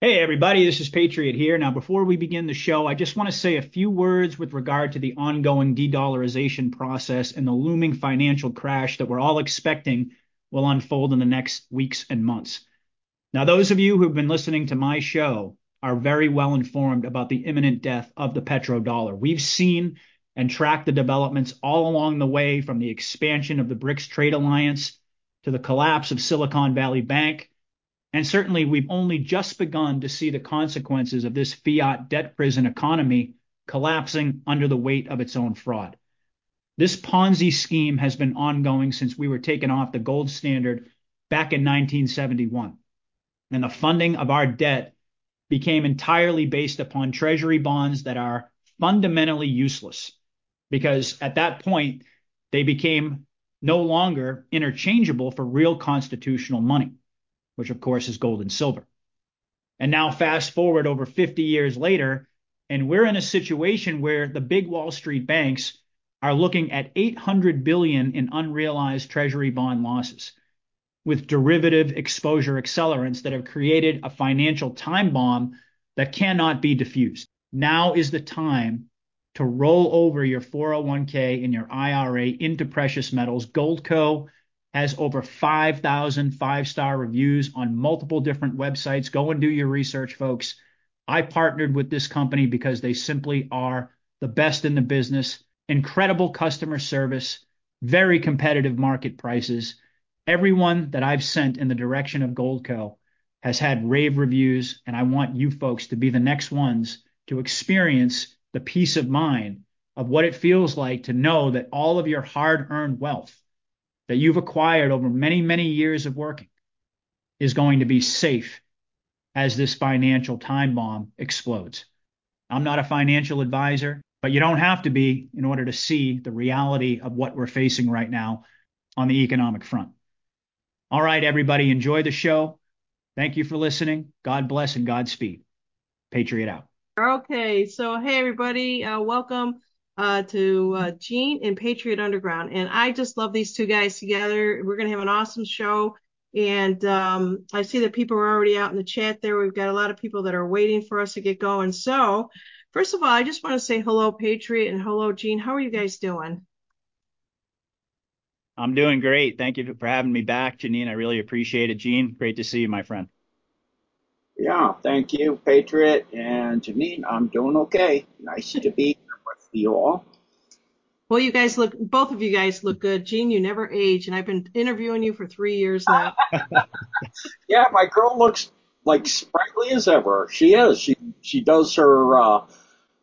Hey, everybody, this is Patriot here. Now, before we begin the show, I just want to say a few words with regard to the ongoing de dollarization process and the looming financial crash that we're all expecting will unfold in the next weeks and months. Now, those of you who've been listening to my show are very well informed about the imminent death of the petrodollar. We've seen and tracked the developments all along the way from the expansion of the BRICS trade alliance to the collapse of Silicon Valley Bank and certainly, we've only just begun to see the consequences of this fiat debt prison economy collapsing under the weight of its own fraud. This Ponzi scheme has been ongoing since we were taken off the gold standard back in 1971. And the funding of our debt became entirely based upon treasury bonds that are fundamentally useless because at that point, they became no longer interchangeable for real constitutional money which of course is gold and silver. And now fast forward over 50 years later, and we're in a situation where the big Wall Street banks are looking at 800 billion in unrealized treasury bond losses with derivative exposure accelerants that have created a financial time bomb that cannot be diffused. Now is the time to roll over your 401k and your IRA into precious metals. Goldco has over 5,000 five-star reviews on multiple different websites. Go and do your research, folks. I partnered with this company because they simply are the best in the business. Incredible customer service, very competitive market prices. Everyone that I've sent in the direction of Goldco has had rave reviews, and I want you folks to be the next ones to experience the peace of mind of what it feels like to know that all of your hard-earned wealth that you've acquired over many, many years of working is going to be safe as this financial time bomb explodes. I'm not a financial advisor, but you don't have to be in order to see the reality of what we're facing right now on the economic front. All right, everybody, enjoy the show. Thank you for listening. God bless and Godspeed. Patriot out. Okay, so hey, everybody, uh, welcome uh, to uh, Gene and Patriot Underground. And I just love these two guys together. We're going to have an awesome show. And um, I see that people are already out in the chat there. We've got a lot of people that are waiting for us to get going. So, first of all, I just want to say hello, Patriot, and hello, Gene. How are you guys doing? I'm doing great. Thank you for having me back, Janine. I really appreciate it. Gene, great to see you, my friend. Yeah, thank you, Patriot and Janine. I'm doing okay. Nice to be you all. Well, you guys look, both of you guys look good. Gene, you never age, and I've been interviewing you for three years now. yeah, my girl looks like sprightly as ever. She is. She she does her uh,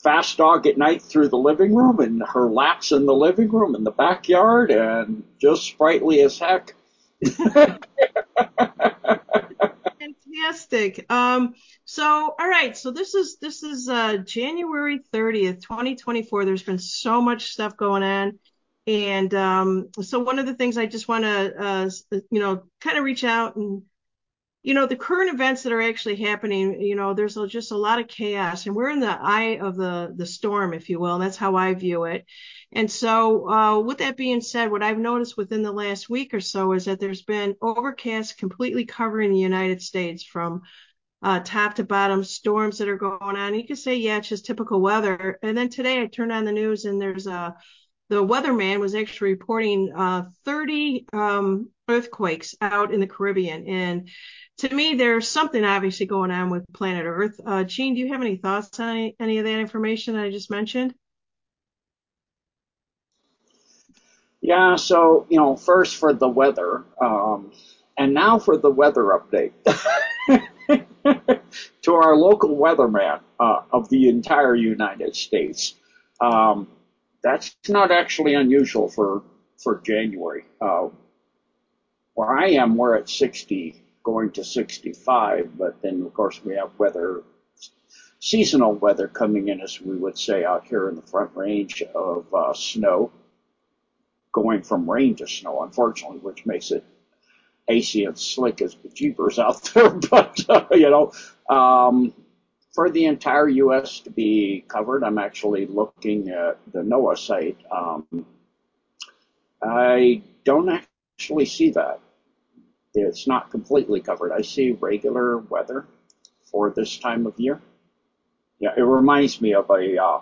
fast dog at night through the living room and her laps in the living room in the backyard, and just sprightly as heck. Fantastic. Um, so, all right. So this is this is uh, January 30th, 2024. There's been so much stuff going on, and um, so one of the things I just want to, uh, you know, kind of reach out and you know, the current events that are actually happening, you know, there's just a lot of chaos and we're in the eye of the, the storm, if you will. And that's how I view it. And so, uh, with that being said, what I've noticed within the last week or so is that there's been overcast completely covering the United States from uh, top to bottom storms that are going on. You could say, yeah, it's just typical weather. And then today I turned on the news and there's a, the weatherman was actually reporting uh, 30 um, earthquakes out in the Caribbean. And to me, there's something obviously going on with planet Earth. Uh, Gene, do you have any thoughts on any, any of that information I just mentioned? Yeah, so, you know, first for the weather, um, and now for the weather update. to our local weatherman uh, of the entire United States. Um, that's not actually unusual for, for January. Uh, where I am, we're at 60 going to 65, but then of course we have weather, seasonal weather coming in, as we would say out here in the front range of uh, snow, going from rain to snow, unfortunately, which makes it icy and slick as the jeepers out there. But, uh, you know, um, for the entire U.S. to be covered, I'm actually looking at the NOAA site. Um, I don't actually see that it's not completely covered. I see regular weather for this time of year. Yeah, it reminds me of a uh,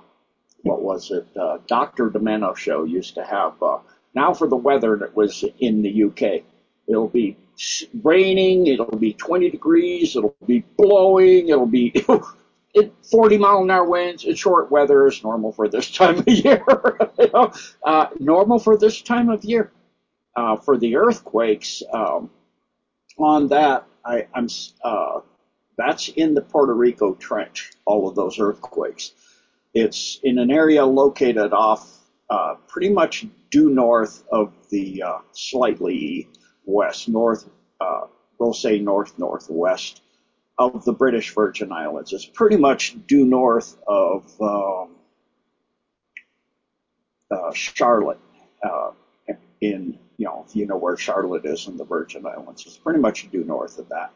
what was it? Uh, Doctor Demento show used to have. Uh, now for the weather that was in the UK, it'll be raining, it'll be 20 degrees, it'll be blowing, it'll be it, 40 mile an hour winds. It's short weather is normal for this time of year. you know? uh, normal for this time of year. Uh, for the earthquakes, um, on that, I, I'm uh, that's in the Puerto Rico Trench. All of those earthquakes. It's in an area located off uh, pretty much due north of the uh, slightly west, north, uh, we'll say north northwest of the British Virgin Islands. It's pretty much due north of um, uh, Charlotte. Uh, in you know, if you know where Charlotte is in the Virgin Islands, it's pretty much due north of that.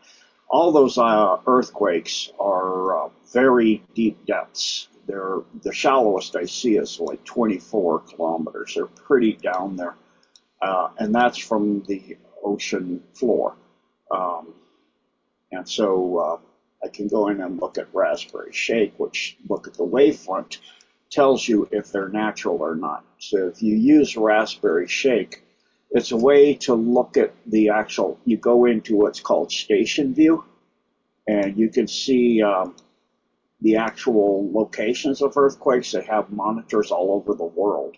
All those uh, earthquakes are uh, very deep depths. They're the shallowest I see is like 24 kilometers. They're pretty down there, uh, and that's from the ocean floor. Um, and so uh, I can go in and look at Raspberry Shake, which look at the wavefront, tells you if they're natural or not. So if you use Raspberry Shake, it's a way to look at the actual, you go into what's called station view, and you can see um, the actual locations of earthquakes. They have monitors all over the world,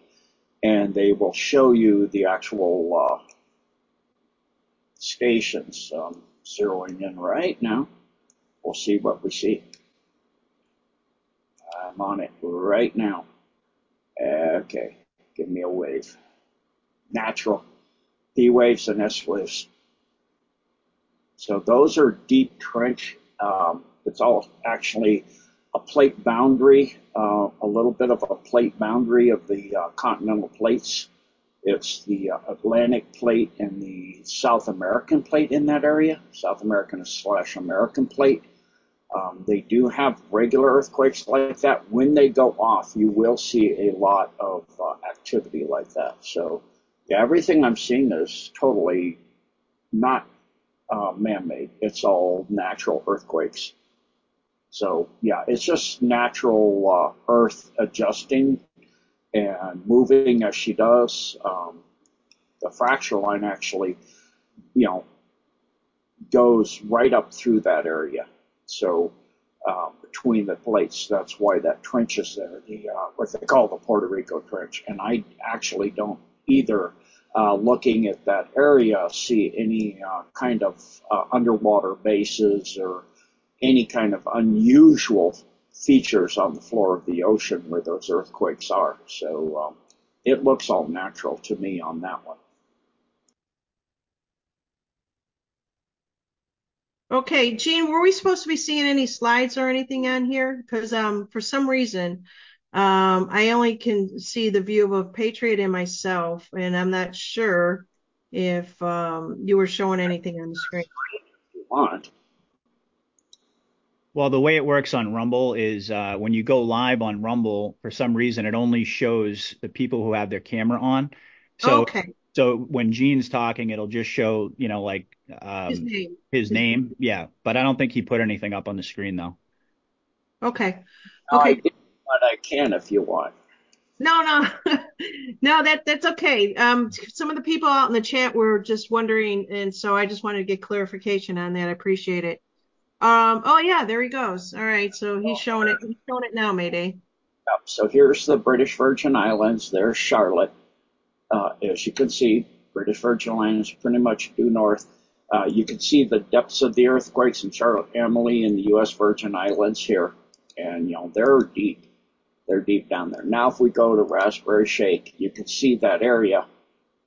and they will show you the actual uh, stations. Um, zeroing in right now. We'll see what we see. I'm on it right now. Okay, give me a wave. Natural. Waves and S waves. So those are deep trench. Um, it's all actually a plate boundary, uh, a little bit of a plate boundary of the uh, continental plates. It's the uh, Atlantic plate and the South American plate in that area, South American slash American plate. Um, they do have regular earthquakes like that. When they go off, you will see a lot of uh, activity like that. So, yeah, everything I'm seeing is totally not uh, man-made. It's all natural earthquakes. So, yeah, it's just natural uh, Earth adjusting and moving as she does. Um, the fracture line actually, you know, goes right up through that area. So uh, between the plates, that's why that trench is there, the uh, what they call the Puerto Rico Trench. And I actually don't either. Uh, looking at that area, see any uh, kind of uh, underwater bases or any kind of unusual features on the floor of the ocean where those earthquakes are. So um, it looks all natural to me on that one. Okay, Gene, were we supposed to be seeing any slides or anything on here? Because um, for some reason, um, I only can see the view of a Patriot and myself, and I'm not sure if um, you were showing anything on the screen. If you want. Well, the way it works on Rumble is uh, when you go live on Rumble, for some reason, it only shows the people who have their camera on. So, okay. so when Gene's talking, it'll just show, you know, like um, His name. his name. Yeah, but I don't think he put anything up on the screen though. Okay. Okay. did, but I can if you want. No, no, no. That that's okay. Um, some of the people out in the chat were just wondering, and so I just wanted to get clarification on that. I appreciate it. Um, oh yeah, there he goes. All right, so he's showing it. He's showing it now, Mayday. Yep. So here's the British Virgin Islands. There's Charlotte. Uh, as you can see, British Virgin Islands pretty much due north. Uh, you can see the depths of the earthquakes in Charlotte Amalie, and the U.S. Virgin Islands here, and you know they're deep. They're deep down there. Now, if we go to Raspberry Shake, you can see that area,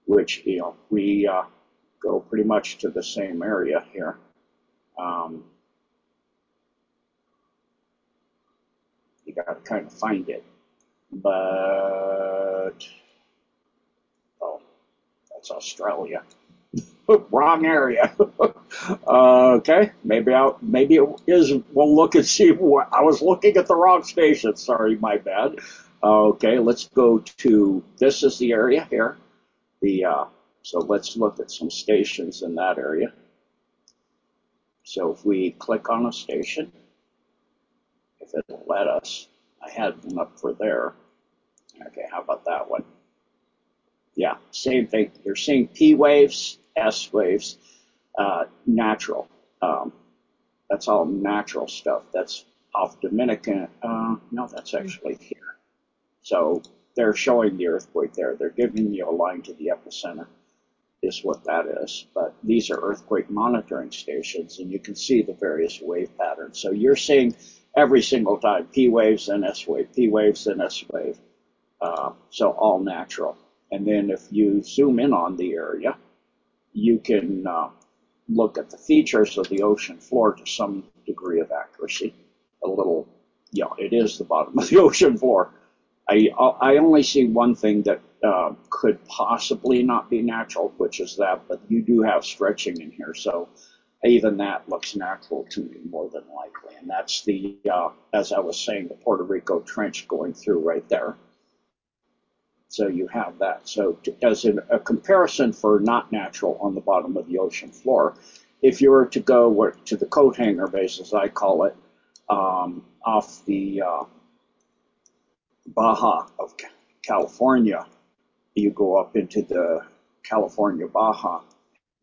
which you know we uh, go pretty much to the same area here. Um, you got to kind of find it, but oh, that's Australia. Wrong area. okay, maybe I maybe it is. We'll look and see. What, I was looking at the wrong station. Sorry, my bad. Okay, let's go to. This is the area here. The uh, so let's look at some stations in that area. So if we click on a station, if it'll let us. I had one up for there. Okay, how about that one? Yeah, same thing. You're seeing P waves, S waves, uh, natural. Um, that's all natural stuff. That's off Dominican. Uh, no, that's actually here. So they're showing the earthquake there. They're giving you a line to the epicenter is what that is. But these are earthquake monitoring stations, and you can see the various wave patterns. So you're seeing every single time P waves and S wave, P waves and S wave. Uh, so all natural. And then if you zoom in on the area, you can uh, look at the features of the ocean floor to some degree of accuracy. A little, know, it is the bottom of the ocean floor. I, I only see one thing that uh, could possibly not be natural, which is that, but you do have stretching in here, so even that looks natural to me more than likely. And that's the, uh, as I was saying, the Puerto Rico Trench going through right there. So you have that. So to, as in a comparison for not natural on the bottom of the ocean floor, if you were to go to the coat hanger base, as I call it, um, off the uh, Baja of California, you go up into the California Baja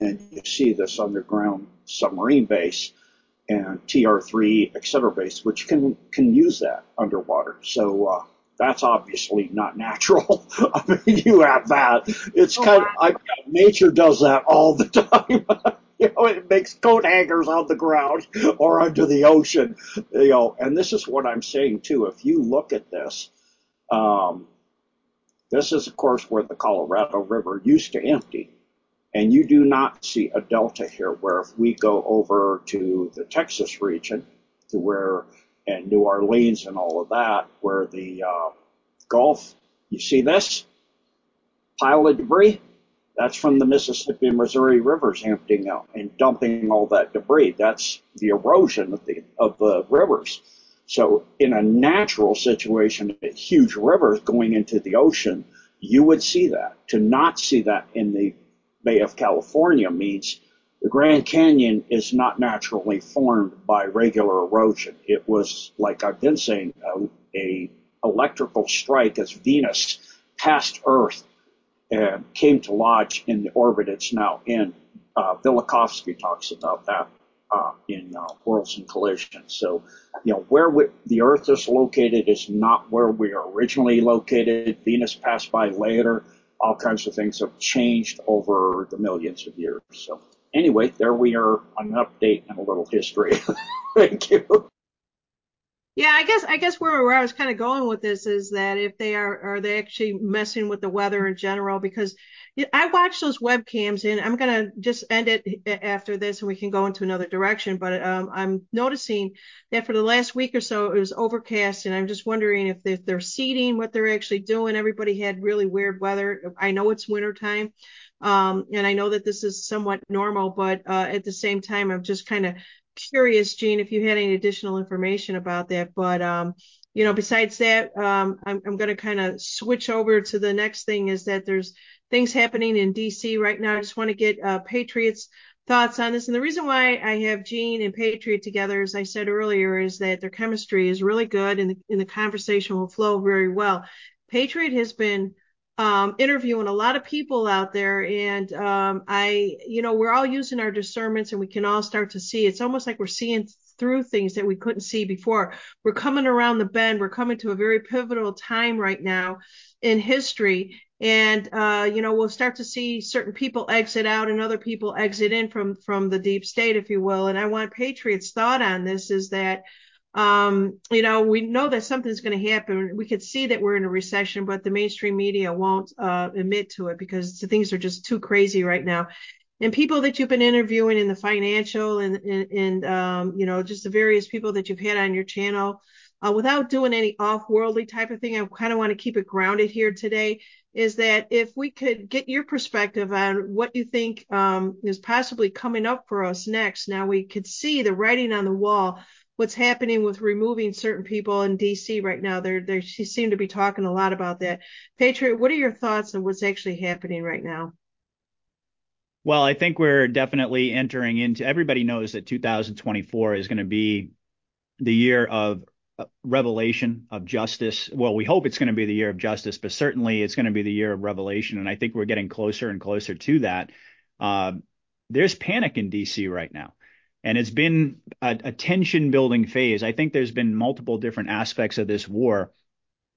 and you see this underground submarine base and TR3, et cetera base, which can, can use that underwater. So, uh, that's obviously not natural. I mean, you have that. It's oh, kind wow. of, I, nature does that all the time. you know, it makes coat hangers on the ground or under the ocean, you know, and this is what I'm saying too. If you look at this, um, this is of course where the Colorado River used to empty. And you do not see a delta here where if we go over to the Texas region to where and New Orleans and all of that, where the uh, Gulf, you see this pile of debris? That's from the Mississippi and Missouri rivers emptying out and dumping all that debris. That's the erosion of the, of the rivers. So in a natural situation, huge rivers going into the ocean, you would see that. To not see that in the Bay of California means the Grand Canyon is not naturally formed by regular erosion. It was, like I've been saying, a, a electrical strike as Venus passed Earth and came to lodge in the orbit it's now in. Uh, talks about that uh, in uh, Worlds in Collisions. So, you know, where we, the Earth is located is not where we are originally located. Venus passed by later. All kinds of things have changed over the millions of years. So anyway, there we are on an update and a little history. Thank you. Yeah, I guess I guess where, where I was kind of going with this is that if they are are they actually messing with the weather in general because I watch those webcams and I'm gonna just end it after this and we can go into another direction. But um, I'm noticing that for the last week or so it was overcast and I'm just wondering if they're, they're seeding what they're actually doing. Everybody had really weird weather. I know it's wintertime, um, and I know that this is somewhat normal, but uh, at the same time, I'm just kind of curious, Gene, if you had any additional information about that. But um, you know, besides that, um, I'm, I'm going to kind of switch over to the next thing is that there's things happening in DC right now. I just want to get uh, Patriots thoughts on this. And the reason why I have Gene and Patriot together, as I said earlier, is that their chemistry is really good and the, and the conversation will flow very well. Patriot has been um, interviewing a lot of people out there. And um, I, you know, we're all using our discernments and we can all start to see. It's almost like we're seeing through things that we couldn't see before. We're coming around the bend. We're coming to a very pivotal time right now in history. And uh, you know, we'll start to see certain people exit out and other people exit in from from the deep state, if you will. And I want Patriots' thought on this is that um, you know, we know that something's going to happen. We could see that we're in a recession, but the mainstream media won't uh, admit to it because the things are just too crazy right now. And people that you've been interviewing in the financial and, and, and um, you know, just the various people that you've had on your channel, uh, without doing any off-worldly type of thing, I kind of want to keep it grounded here today. Is that if we could get your perspective on what you think um, is possibly coming up for us next? Now we could see the writing on the wall what's happening with removing certain people in DC right now. They're they seem to be talking a lot about that. Patriot, what are your thoughts on what's actually happening right now? Well, I think we're definitely entering into everybody knows that 2024 is going to be the year of revelation of justice. Well, we hope it's going to be the year of justice, but certainly it's going to be the year of revelation. And I think we're getting closer and closer to that. Uh, there's panic in DC right now. And it's been a, a tension building phase. I think there's been multiple different aspects of this war.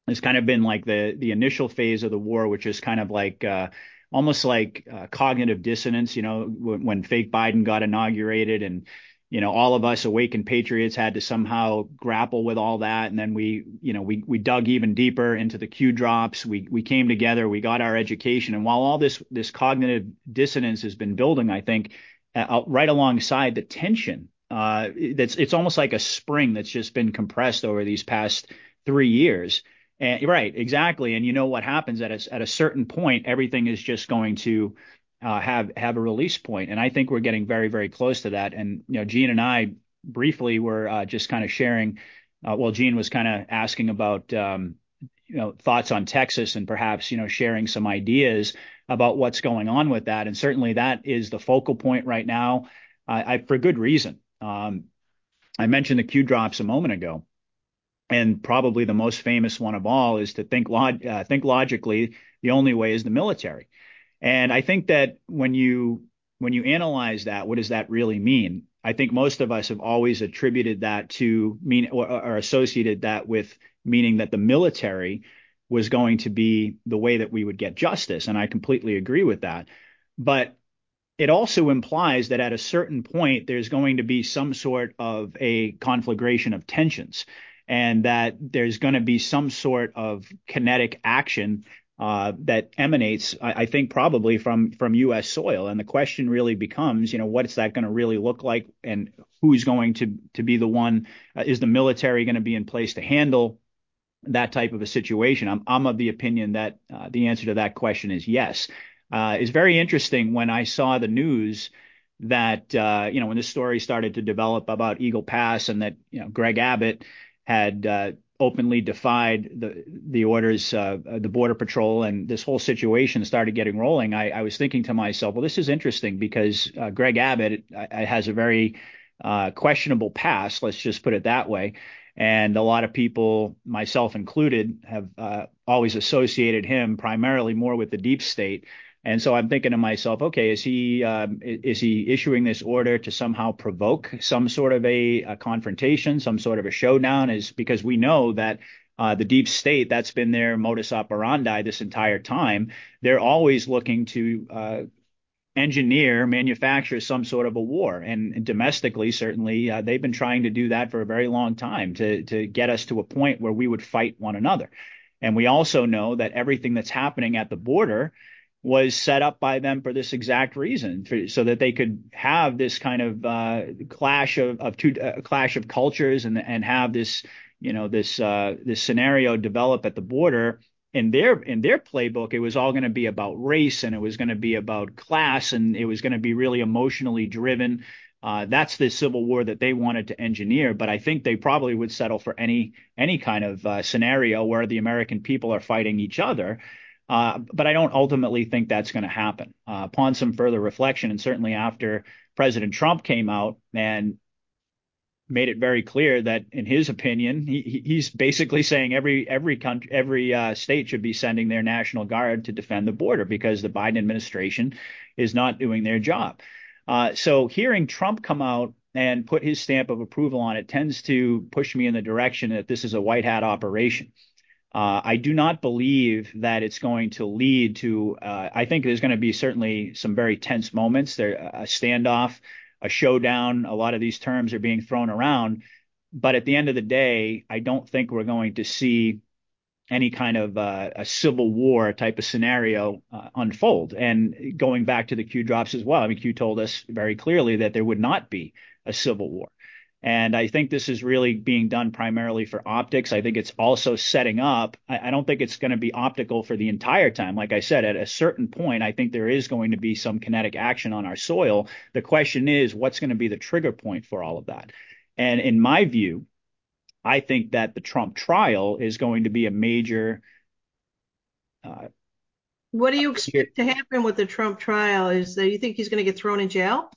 It's kind of been like the the initial phase of the war, which is kind of like uh, almost like uh, cognitive dissonance. You know, when, when fake Biden got inaugurated and you know, all of us awakened patriots had to somehow grapple with all that. And then we, you know, we, we dug even deeper into the Q drops. We, we came together, we got our education. And while all this, this cognitive dissonance has been building, I think uh, right alongside the tension, uh, that's, it's almost like a spring that's just been compressed over these past three years. And right, exactly. And you know what happens at a, at a certain point, everything is just going to, uh, have have a release point. and I think we're getting very very close to that. And you know, Gene and I briefly were uh, just kind of sharing. Uh, well, Gene was kind of asking about um, you know thoughts on Texas and perhaps you know sharing some ideas about what's going on with that. And certainly that is the focal point right now, I, for good reason. Um, I mentioned the Q drops a moment ago, and probably the most famous one of all is to think log- uh, think logically. The only way is the military. And I think that when you when you analyze that, what does that really mean? I think most of us have always attributed that to mean or, or associated that with meaning that the military was going to be the way that we would get justice. And I completely agree with that. But it also implies that at a certain point, there's going to be some sort of a conflagration of tensions and that there's going to be some sort of kinetic action uh, that emanates, I, I, think, probably from from U.S. soil. And the question really becomes, you know, what's that going to really look like, and who's going to to be the one? Uh, is the military going to be in place to handle that type of a situation? I'm I'm of the opinion that uh, the answer to that question is yes. Uh, it's very interesting when I saw the news that uh, you know when this story started to develop about Eagle Pass and that you know Greg Abbott had uh, openly defied the the orders, uh, the border patrol, and this whole situation started getting rolling, I, I was thinking to myself, well, this is interesting because uh, Greg Abbott uh, has a very uh, questionable past, let's just put it that way. And a lot of people, myself included, have uh, always associated him primarily more with the deep state. And so I'm thinking to myself, okay, is he um, is he issuing this order to somehow provoke some sort of a, a confrontation, some sort of a showdown? Is because we know that uh, the deep state that's been their modus operandi this entire time. They're always looking to uh, engineer, manufacture some sort of a war, and domestically, certainly, uh, they've been trying to do that for a very long time to to get us to a point where we would fight one another. And we also know that everything that's happening at the border was set up by them for this exact reason, for, so that they could have this kind of uh, clash of, of two uh, clash of cultures and and have this you know this uh, this scenario develop at the border. In their in their playbook, it was all going to be about race and it was going to be about class and it was going to be really emotionally driven. Uh, that's the civil war that they wanted to engineer. But I think they probably would settle for any any kind of uh, scenario where the American people are fighting each other uh, but I don't ultimately think that's going to happen. Uh, upon some further reflection, and certainly after President Trump came out and made it very clear that, in his opinion, he, he's basically saying every every country, every uh, state should be sending their national guard to defend the border because the Biden administration is not doing their job. Uh, so hearing Trump come out and put his stamp of approval on it tends to push me in the direction that this is a white hat operation. Uh, I do not believe that it's going to lead to. Uh, I think there's going to be certainly some very tense moments. There, a standoff, a showdown. A lot of these terms are being thrown around, but at the end of the day, I don't think we're going to see any kind of uh, a civil war type of scenario uh, unfold. And going back to the Q drops as well, I mean, Q told us very clearly that there would not be a civil war. And I think this is really being done primarily for optics. I think it's also setting up. I, I don't think it's going to be optical for the entire time. Like I said, at a certain point, I think there is going to be some kinetic action on our soil. The question is, what's going to be the trigger point for all of that? And in my view, I think that the Trump trial is going to be a major. Uh, what do you expect to happen with the Trump trial? Is that you think he's going to get thrown in jail?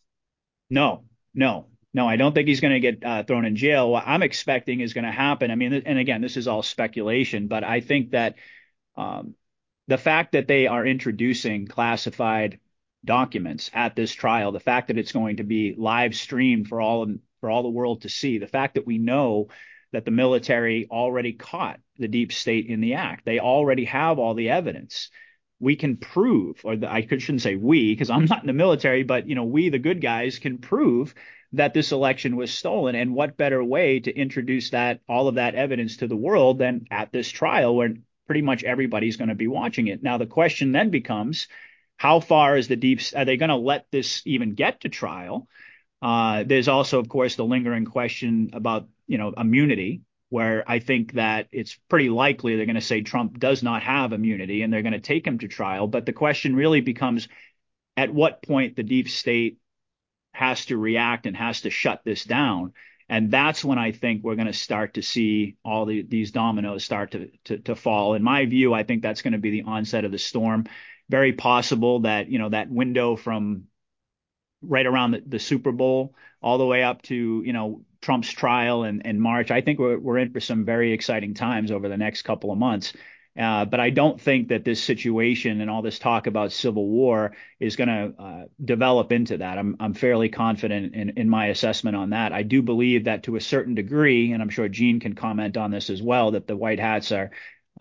No, no, No, I don't think he's going to get uh, thrown in jail. What I'm expecting is going to happen. I mean, and again, this is all speculation, but I think that um, the fact that they are introducing classified documents at this trial, the fact that it's going to be live streamed for all for all the world to see, the fact that we know that the military already caught the deep state in the act, they already have all the evidence. We can prove, or the, I shouldn't say we, because I'm not in the military, but you know, we, the good guys, can prove that this election was stolen. And what better way to introduce that all of that evidence to the world than at this trial, where pretty much everybody's going to be watching it. Now the question then becomes how far is the deep? Are they going to let this even get to trial? Uh, there's also, of course, the lingering question about you know immunity, where I think that it's pretty likely they're going to say Trump does not have immunity and they're going to take him to trial. But the question really becomes at what point the deep state has to react and has to shut this down. And that's when I think we're going to start to see all the, these dominoes start to, to, to fall. In my view, I think that's going to be the onset of the storm very possible that you know that window from right around the, the Super Bowl all the way up to you know Trump's trial in, in March. I think we're we're in for some very exciting times over the next couple of months. Uh, but I don't think that this situation and all this talk about civil war is going to uh, develop into that. I'm, I'm fairly confident in, in my assessment on that. I do believe that to a certain degree, and I'm sure Gene can comment on this as well, that the White Hats are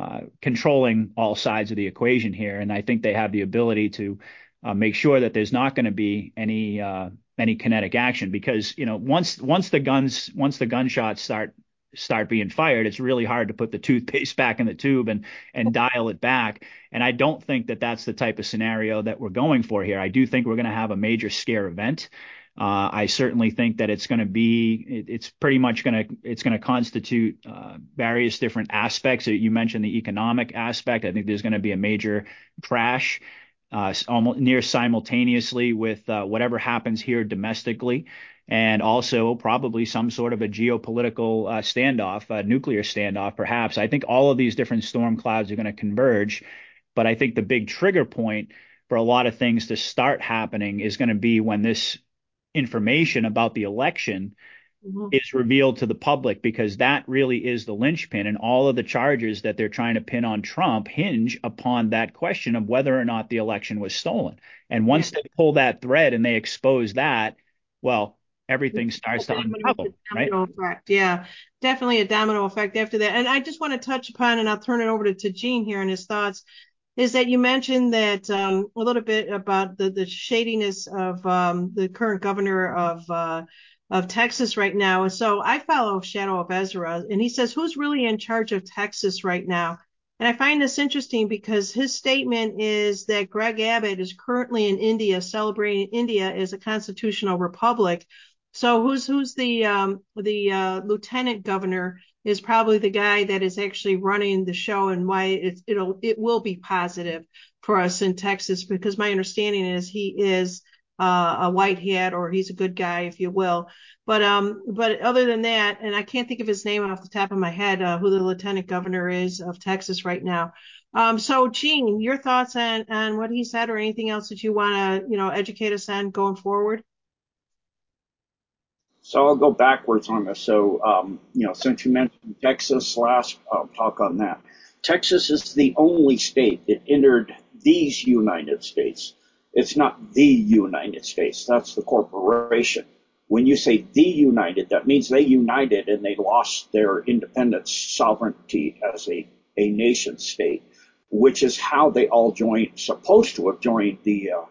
uh, controlling all sides of the equation here. And I think they have the ability to uh, make sure that there's not going to be any uh, any kinetic action because you know once once the guns once the gunshots start start being fired, it's really hard to put the toothpaste back in the tube and and dial it back. And I don't think that that's the type of scenario that we're going for here. I do think we're going to have a major scare event. Uh, I certainly think that it's going to be, it, it's pretty much going to, it's going to constitute uh, various different aspects. You mentioned the economic aspect. I think there's going to be a major crash uh, almost near simultaneously with uh, whatever happens here domestically, and also probably some sort of a geopolitical uh, standoff, a nuclear standoff, perhaps. I think all of these different storm clouds are going to converge, but I think the big trigger point for a lot of things to start happening is going to be when this information about the election mm-hmm. is revealed to the public because that really is the linchpin and all of the charges that they're trying to pin on Trump hinge upon that question of whether or not the election was stolen. And once yeah. they pull that thread and they expose that, well, everything starts to unravel, right? Effect. Yeah, definitely a domino effect after that. And I just want to touch upon, and I'll turn it over to, to Gene here and his thoughts is that you mentioned that um, a little bit about the, the shadiness of um, the current governor of uh, of Texas right now. So I follow Shadow of Ezra, and he says, "Who's really in charge of Texas right now?" And I find this interesting because his statement is that Greg Abbott is currently in India celebrating India as a constitutional republic. So who's who's the um, the uh, lieutenant governor is probably the guy that is actually running the show and why it, it'll it will be positive for us in Texas because my understanding is he is uh, a white hat or he's a good guy if you will. But um but other than that and I can't think of his name off the top of my head uh, who the lieutenant governor is of Texas right now. Um so Gene your thoughts on on what he said or anything else that you want to you know educate us on going forward so I'll go backwards on this. So, um, you know, since you mentioned Texas last, I'll talk on that. Texas is the only state that entered these United States. It's not the United States. That's the corporation. When you say the United, that means they united and they lost their independence, sovereignty as a, a nation state, which is how they all joined, supposed to have joined the uh,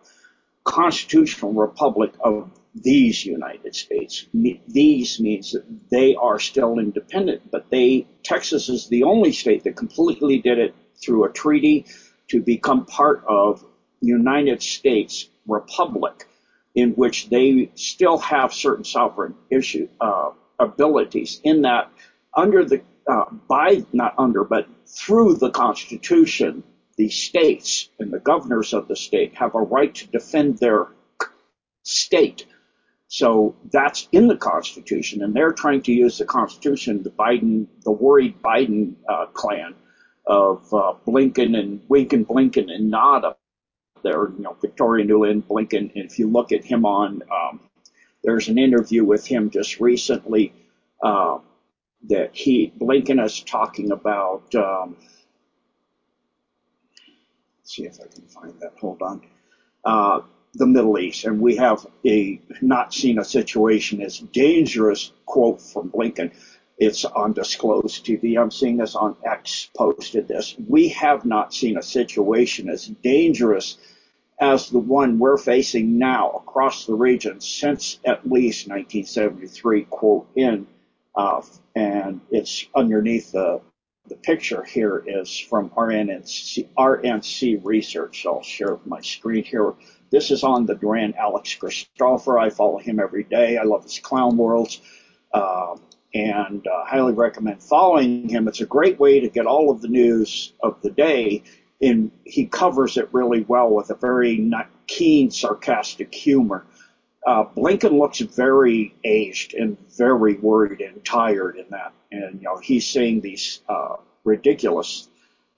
constitutional republic of these United States. These means that they are still independent, but they, Texas is the only state that completely did it through a treaty to become part of United States Republic in which they still have certain sovereign issue, uh, abilities in that under the, uh, by, not under, but through the Constitution, the states and the governors of the state have a right to defend their state so that's in the Constitution, and they're trying to use the Constitution, the Biden, the worried Biden uh, clan of uh, Blinken and Winken, Blinken and Nada. There, you know, Victoria Nuland, Blinken. And if you look at him on um, There's an interview with him just recently uh, that he Blinken is talking about. Um, see if I can find that. Hold on. The Middle East, and we have a not seen a situation as dangerous. Quote from Blinken. It's on disclosed TV. I'm seeing this on X posted this. We have not seen a situation as dangerous as the one we're facing now across the region since at least 1973. Quote in, uh, and it's underneath the the picture here is from RNC, RNC Research. So I'll share my screen here. This is on the Duran Alex Christoforou. I follow him every day. I love his clown worlds. Um, and uh, highly recommend following him. It's a great way to get all of the news of the day. And he covers it really well with a very keen, sarcastic humor. Uh, Blinken looks very aged and very worried and tired in that. And, you know, he's saying these, uh, ridiculous,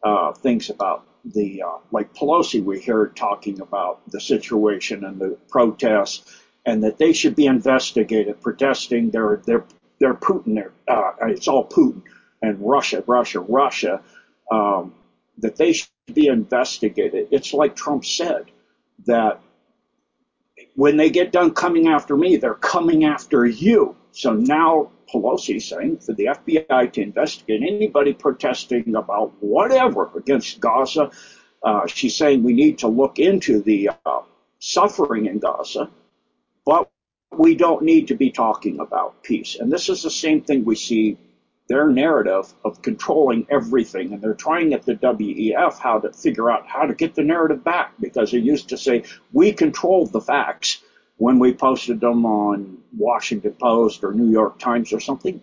uh, things about the, uh, like Pelosi, we hear talking about the situation and the protests and that they should be investigated, protesting their, their, their Putin, uh, it's all Putin and Russia, Russia, Russia, um, that they should be investigated. It's like Trump said that when they get done coming after me, they're coming after you. So now Pelosi saying for the FBI to investigate anybody protesting about whatever against Gaza. Uh, she's saying we need to look into the uh, suffering in Gaza, but we don't need to be talking about peace. And this is the same thing we see their narrative of controlling everything. And they're trying at the WEF how to figure out how to get the narrative back because they used to say, we controlled the facts when we posted them on Washington Post or New York Times or something.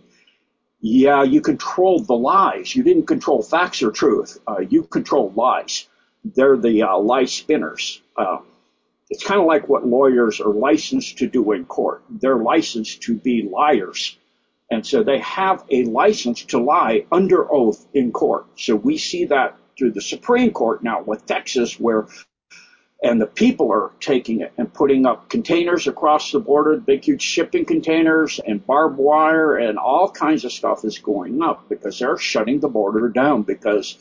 Yeah, you controlled the lies. You didn't control facts or truth. Uh, you controlled lies. They're the uh, lie spinners. Uh, it's kind of like what lawyers are licensed to do in court. They're licensed to be liars and so they have a license to lie under oath in court. So we see that through the Supreme Court now with Texas where and the people are taking it and putting up containers across the border, big huge shipping containers and barbed wire and all kinds of stuff is going up because they're shutting the border down because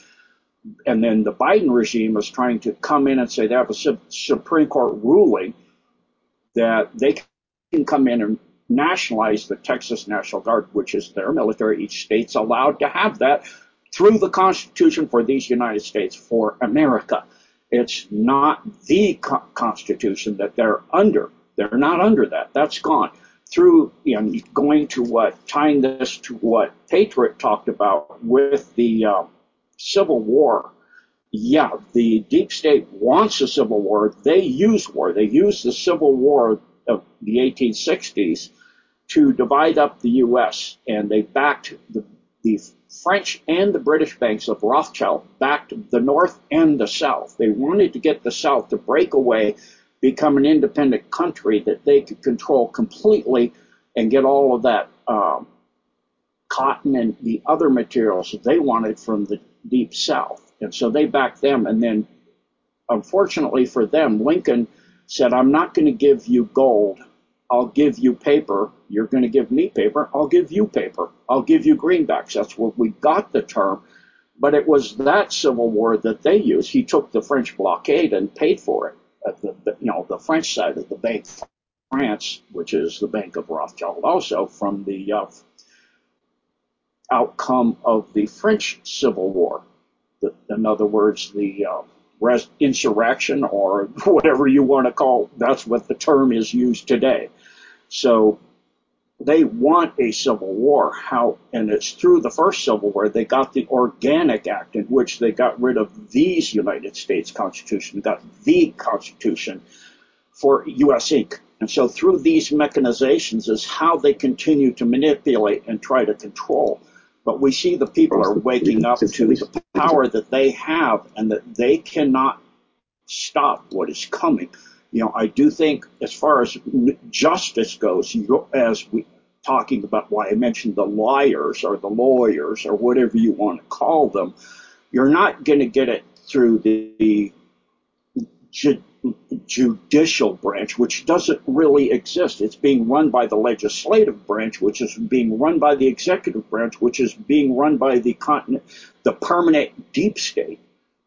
and then the Biden regime is trying to come in and say they have a Supreme Court ruling that they can come in and nationalize the Texas National Guard, which is their military. Each state's allowed to have that through the Constitution for these United States for America. It's not the co- Constitution that they're under. They're not under that. That's gone. Through you know, going to what tying this to what Patriot talked about with the uh, Civil War. Yeah, the deep state wants a civil war. They use war. They use the Civil War of the 1860s to divide up the U.S. and they backed the, the French and the British banks of Rothschild backed the North and the South. They wanted to get the South to break away, become an independent country that they could control completely and get all of that um, cotton and the other materials that they wanted from the deep South. And so they backed them. And then, unfortunately for them, Lincoln said, I'm not going to give you gold. I'll give you paper. You're going to give me paper. I'll give you paper. I'll give you greenbacks. That's where we got the term. But it was that Civil War that they used. He took the French blockade and paid for it at the, you know, the French side of the Bank of France, which is the Bank of Rothschild also from the uh, outcome of the French Civil War. The, in other words, the uh, res- insurrection or whatever you want to call. That's what the term is used today. So they want a civil war. How, and it's through the first civil war they got the Organic Act in which they got rid of these United States Constitution, got the Constitution for U.S. Inc. And so through these mechanizations is how they continue to manipulate and try to control. But we see the people are waking up to the power that they have and that they cannot stop what is coming. You know, I do think as far as justice goes, as we talking about why I mentioned the liars or the lawyers or whatever you want to call them, you're not going to get it through the judicial branch, which doesn't really exist. It's being run by the legislative branch, which is being run by the executive branch, which is being run by the continent, the permanent deep state.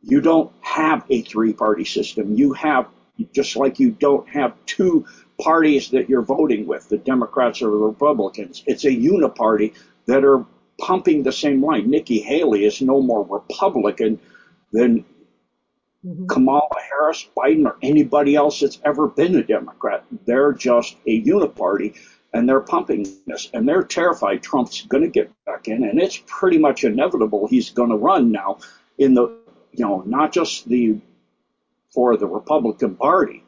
You don't have a three party system. You have, just like you don't have two parties that you're voting with, the Democrats or the Republicans. It's a uniparty that are pumping the same line. Nikki Haley is no more Republican than. Mm-hmm. Kamala Harris, Biden, or anybody else that's ever been a Democrat. They're just a uniparty and they're pumping this and they're terrified Trump's going to get back in and it's pretty much inevitable he's going to run now in the, you know, not just the, for the Republican Party.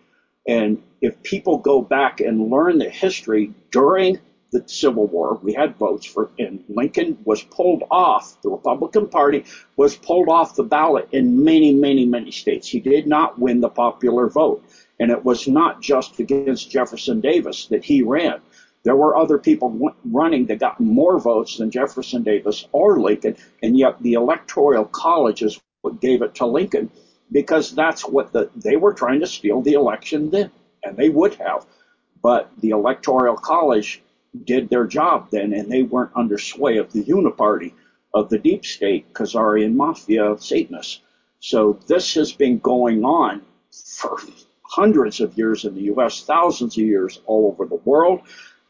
And if people go back and learn the history during the Civil War, we had votes for, and Lincoln was pulled off, the Republican Party was pulled off the ballot in many, many, many states. He did not win the popular vote. And it was not just against Jefferson Davis that he ran. There were other people running that got more votes than Jefferson Davis or Lincoln, and yet the Electoral College is what gave it to Lincoln because that's what the, they were trying to steal the election then, and they would have. But the Electoral College did their job then, and they weren't under sway of the uniparty of the deep state, Khazarian mafia Satanists. So this has been going on for hundreds of years in the U.S., thousands of years all over the world,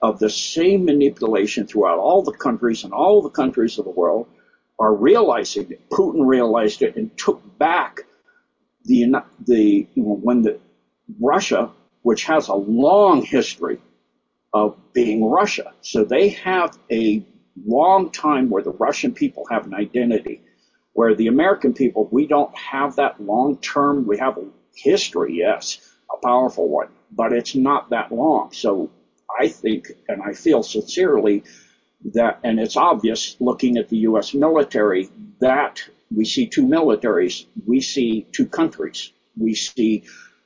of the same manipulation throughout all the countries and all the countries of the world are realizing it. Putin realized it and took back the the when the Russia, which has a long history of being Russia. So they have a long time where the Russian people have an identity, where the American people, we don't have that long term. We have a history, yes, a powerful one, but it's not that long. So I think, and I feel sincerely that, and it's obvious looking at the U.S. military, that we see two militaries, we see two countries. We see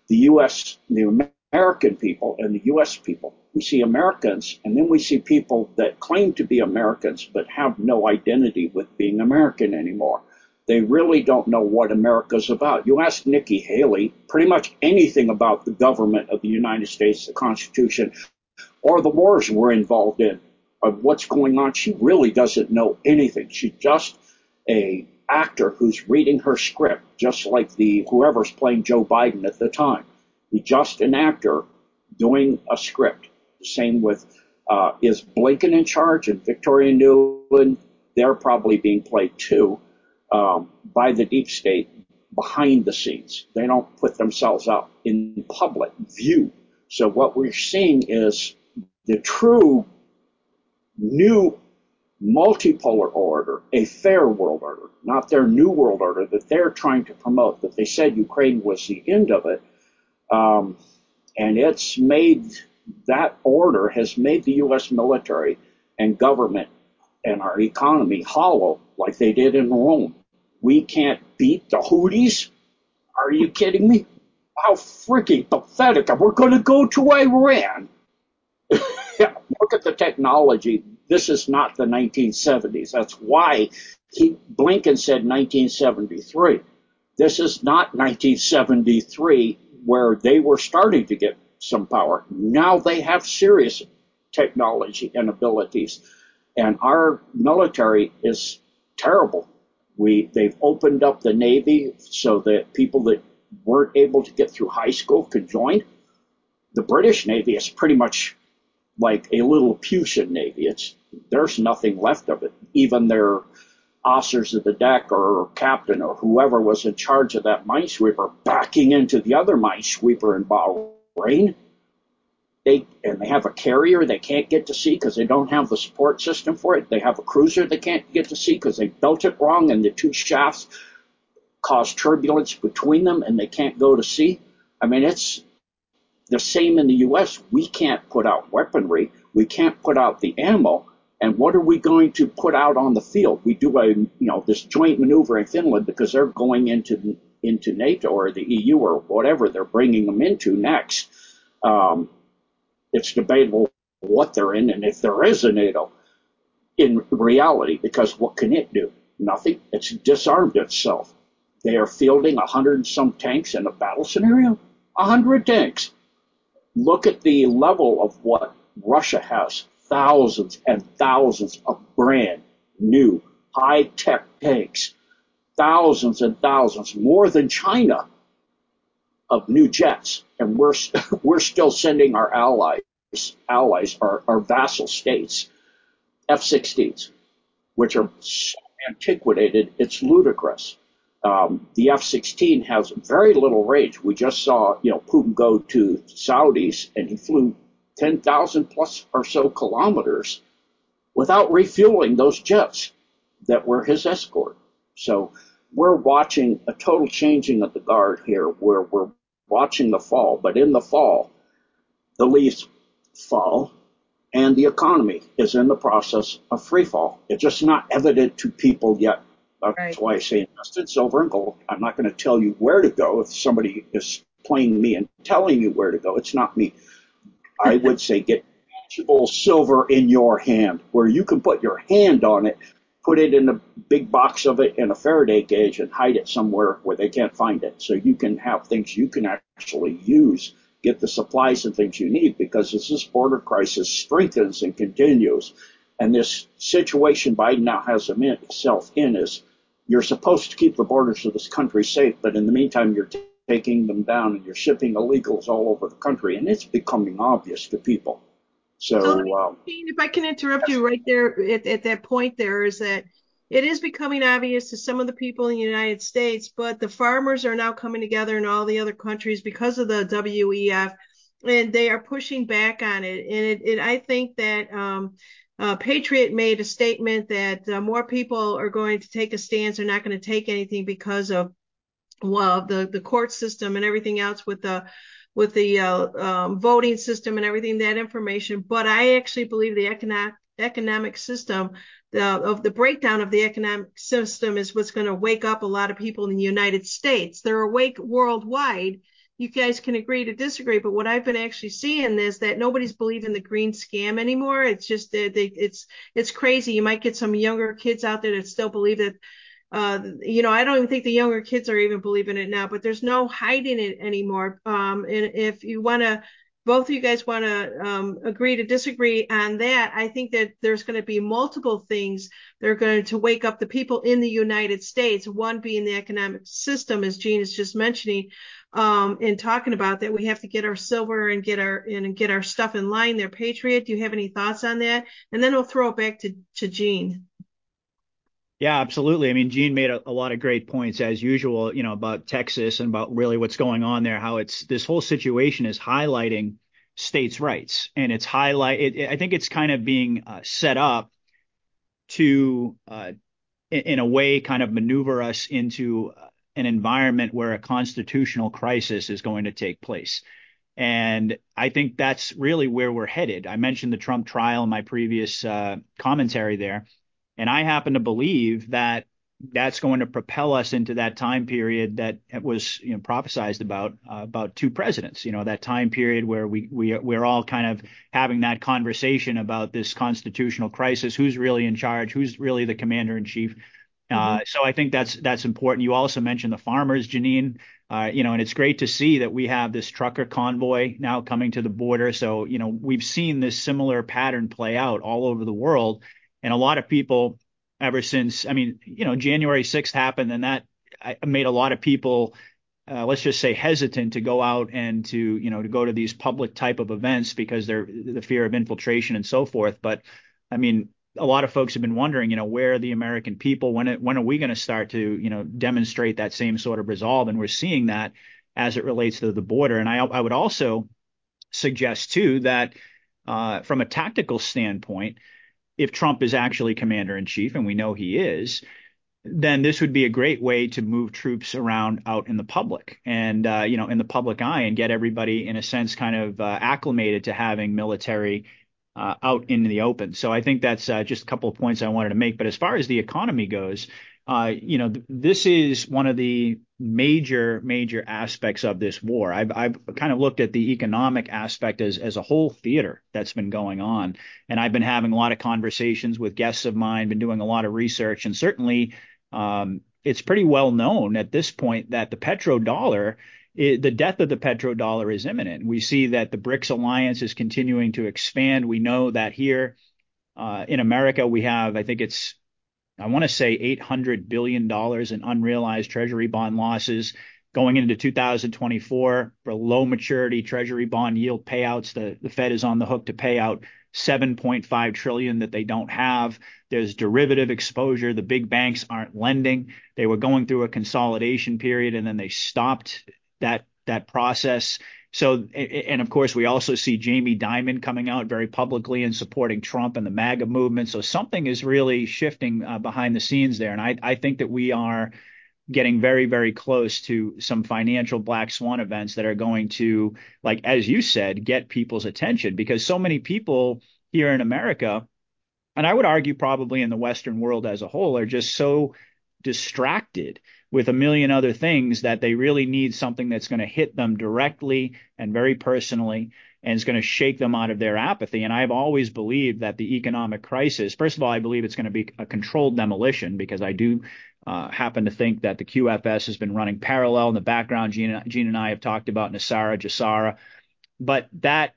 the U.S., the American people and the U.S. people. We see Americans, and then we see people that claim to be Americans but have no identity with being American anymore. They really don't know what America's about. You ask Nikki Haley pretty much anything about the government of the United States, the Constitution, or the wars we're involved in, of what's going on. She really doesn't know anything. She's just a actor who's reading her script, just like the whoever's playing Joe Biden at the time. He's just an actor doing a script. Same with uh, is Blinken in charge and Victoria Nuland. They're probably being played too um, by the deep state behind the scenes. They don't put themselves out in public view. So what we're seeing is the true new multipolar order, a fair world order, not their new world order that they're trying to promote, that they said Ukraine was the end of it. Um, and it's made that order has made the U.S. military and government and our economy hollow like they did in Rome. We can't beat the Houthis. Are you kidding me? How freaking pathetic. We're going to go to Iran. Look at the technology. This is not the 1970s. That's why he, Blinken said 1973. This is not 1973 where they were starting to get some power. Now they have serious technology and abilities. And our military is terrible. We, they've opened up the Navy so that people that weren't able to get through high school could join. The British Navy is pretty much like a little Lilliputian Navy. It's, there's nothing left of it. Even their officers of the deck or captain or whoever was in charge of that minesweeper backing into the other minesweeper in Bahrain. They and they have a carrier they can't get to sea because they don't have the support system for it. They have a cruiser they can't get to sea because they built it wrong and the two shafts cause turbulence between them and they can't go to sea. I mean, it's the same in the U.S. We can't put out weaponry. We can't put out the ammo and what are we going to put out on the field? We do a, you know, this joint maneuver in Finland because they're going into, into NATO or the EU or whatever they're bringing them into next. Um, it's debatable what they're in and if there is a NATO in reality, because what can it do? Nothing. It's disarmed itself. They are fielding a hundred and some tanks in a battle scenario. A hundred tanks. Look at the level of what Russia has. Thousands and thousands of brand new high tech tanks. Thousands and thousands, more than China, of new jets. And we're, we're still sending our allies, allies, our, our vassal states, F-16s, which are so antiquated, it's ludicrous. Um, the F-16 has very little range. We just saw, you know, Putin go to Saudis and he flew 10,000 plus or so kilometers without refueling those jets that were his escort. So we're watching a total changing of the guard here where we're watching the fall, but in the fall, the leaves fall and the economy is in the process of free fall. It's just not evident to people yet. That's right. why I say invest in silver and gold. I'm not going to tell you where to go. If somebody is playing me and telling you where to go, it's not me. I would say get tangible silver in your hand where you can put your hand on it, put it in a big box of it in a Faraday cage and hide it somewhere where they can't find it. So you can have things you can actually use get the supplies and things you need because as this border crisis strengthens and continues, and this situation Biden now has himself in is you're supposed to keep the borders of this country safe, but in the meantime, you're t- taking them down and you're shipping illegals all over the country, and it's becoming obvious to people. So, so um, if I can interrupt you right there at, at that point, there is that it is becoming obvious to some of the people in the United States, but the farmers are now coming together in all the other countries because of the WEF, and they are pushing back on it. And it, it I think that um, uh, Patriot made a statement that uh, more people are going to take a stance. They're not going to take anything because of well the the court system and everything else with the with the uh, um, voting system and everything that information. But I actually believe the economic economic system the, of the breakdown of the economic system is what's going to wake up a lot of people in the United States. They're awake worldwide. You guys can agree to disagree, but what I've been actually seeing is that nobody's believing the green scam anymore. It's just that they, it's it's crazy. You might get some younger kids out there that still believe that. Uh, you know, I don't even think the younger kids are even believing it now, but there's no hiding it anymore. Um, and if you want to both of you guys want to um, agree to disagree on that, I think that there's going to be multiple things that are going to wake up the people in the United States. One being the economic system, as Gene is just mentioning, um, and talking about that we have to get our silver and get our and get our stuff in line. There, Patriot. Do you have any thoughts on that? And then we'll throw it back to to Gene. Yeah, absolutely. I mean, Gene made a, a, lot of great points as usual, you know, about Texas and about really what's going on there, how it's this whole situation is highlighting states' rights. And it's highlight, it, I think it's kind of being uh, set up to, uh, in, in, a way, kind of maneuver us into an environment where a constitutional crisis is going to take place. And I think that's really where we're headed. I mentioned the Trump trial in my previous uh, commentary there and I happen to believe that that's going to propel us into that time period that was you know prophesized about uh, about two presidents you know that time period where we we we're all kind of having that conversation about this constitutional crisis who's really in charge who's really the commander in chief uh, mm-hmm. so I think that's that's important. You also mentioned the farmers, Janine. Uh, you know, and it's great to see that we have this trucker convoy now coming to the border. So you know, we've seen this similar pattern play out all over the world. And a lot of people, ever since, I mean, you know, January 6th happened, and that made a lot of people, uh, let's just say, hesitant to go out and to, you know, to go to these public type of events because they're the fear of infiltration and so forth. But I mean, a lot of folks have been wondering, you know, where are the American people? When it, when are we going to start to, you know, demonstrate that same sort of resolve? And we're seeing that as it relates to the border. And I, I would also suggest too that uh, from a tactical standpoint, if Trump is actually commander in chief, and we know he is, then this would be a great way to move troops around out in the public and uh, you know in the public eye and get everybody in a sense kind of uh, acclimated to having military uh, out in the open. So I think that's uh, just a couple of points I wanted to make. But as far as the economy goes, uh, you know, th- this is one of the major, major aspects of this war. I've, I've kind of looked at the economic aspect as, as a whole theater that's been going on. And I've been having a lot of conversations with guests of mine, been doing a lot of research, and certainly um, it's pretty well known at this point that the petrodollar it, the death of the petrodollar is imminent. We see that the BRICS alliance is continuing to expand. We know that here uh, in America, we have, I think it's, I want to say $800 billion in unrealized treasury bond losses going into 2024 for low maturity treasury bond yield payouts. The, Fed is on the hook to pay out 7.5 trillion that they don't have. There's derivative exposure. The big banks aren't lending. They were going through a consolidation period and then they stopped that process. So, and of course, we also see Jamie Dimon coming out very publicly and supporting Trump and the MAGA movement. So something is really shifting uh, behind the scenes there, and I, I think that we are getting very, very close to some financial black swan events that are going to, like, as you said, get people's attention because so many people here in America, and I would argue probably in the Western world as a whole, are just so distracted with a million other things that they really need something that's going to hit them directly and very personally and is going to shake them out of their apathy. And I've always believed that the economic crisis, first of all, I believe it's going to be a controlled demolition because I do uh, happen to think that the QFS has been running parallel in the background. Gene, Gene and I have talked about NESARA, GESARA, but that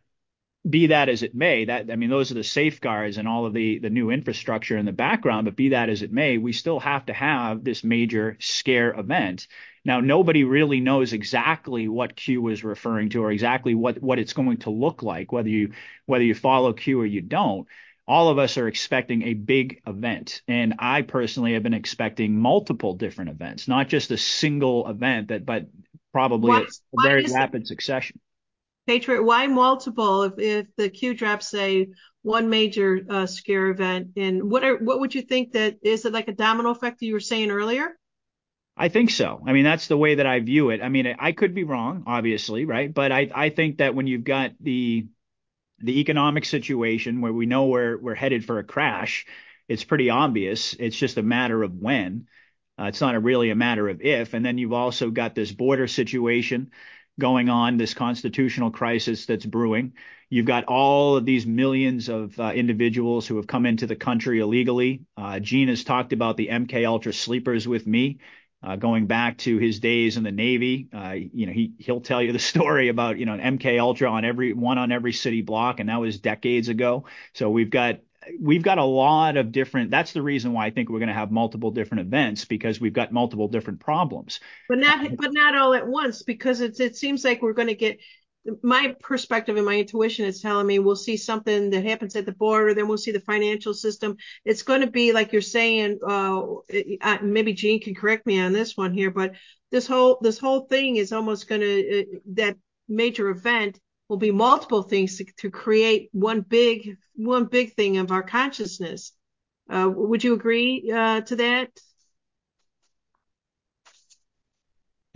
be that as it may, that I mean, those are the safeguards and all of the the new infrastructure in the background. But be that as it may, we still have to have this major scare event. Now, nobody really knows exactly what Q was referring to or exactly what what it's going to look like, whether you whether you follow Q or you don't all of us are expecting a big event. And I personally have been expecting multiple different events, not just a single event that, but probably why, a very rapid succession. Patriot, why multiple if, if the Q drops say one major uh, scare event? And what are, what would you think that is it like a domino effect that you were saying earlier? I think so. I mean, that's the way that I view it. I mean, I could be wrong, obviously, right? But I, I think that when you've got the the economic situation where we know we're we're headed for a crash, it's pretty obvious. It's just a matter of when. Uh, it's not a really a matter of if. And then you've also got this border situation going on, this constitutional crisis that's brewing. You've got all of these millions of uh, individuals who have come into the country illegally. Uh, Gene has talked about the MK Ultra sleepers with me uh, going back to his days in the Navy. Uh, you know, he he'll tell you the story about you know an MK Ultra on every one on every city block, and that was decades ago. So we've got we've got a lot of different. That's the reason why I think we're going to have multiple different events because we've got multiple different problems. But not but not all at once because it's it seems like we're going to get my perspective and my intuition is telling me we'll see something that happens at the border, then we'll see the financial system. It's going to be like you're saying. Uh, maybe Gene can correct me on this one here, but this whole this whole thing is almost going to uh, that major event will be multiple things to, to, create one big one big thing of our consciousness. Uh, would you agree uh, to that?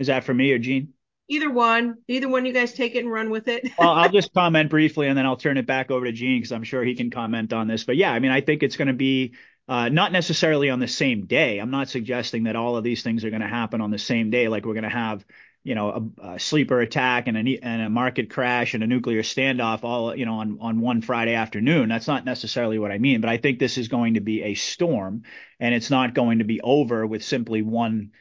Is that for me or Gene? Either one, either one, you guys take it and run with it. well, I'll just comment briefly and then I'll turn it back over to Gene because I'm sure he can comment on this. But yeah, I mean, I think it's going to be uh, not necessarily on the same day. I'm not suggesting that all of these things are going to happen on the same day, like we're going to have, you know, a, a sleeper attack and a, and a market crash and a nuclear standoff all, you know, on, on one Friday afternoon. That's not necessarily what I mean, but I think this is going to be a storm and it's not going to be over with simply one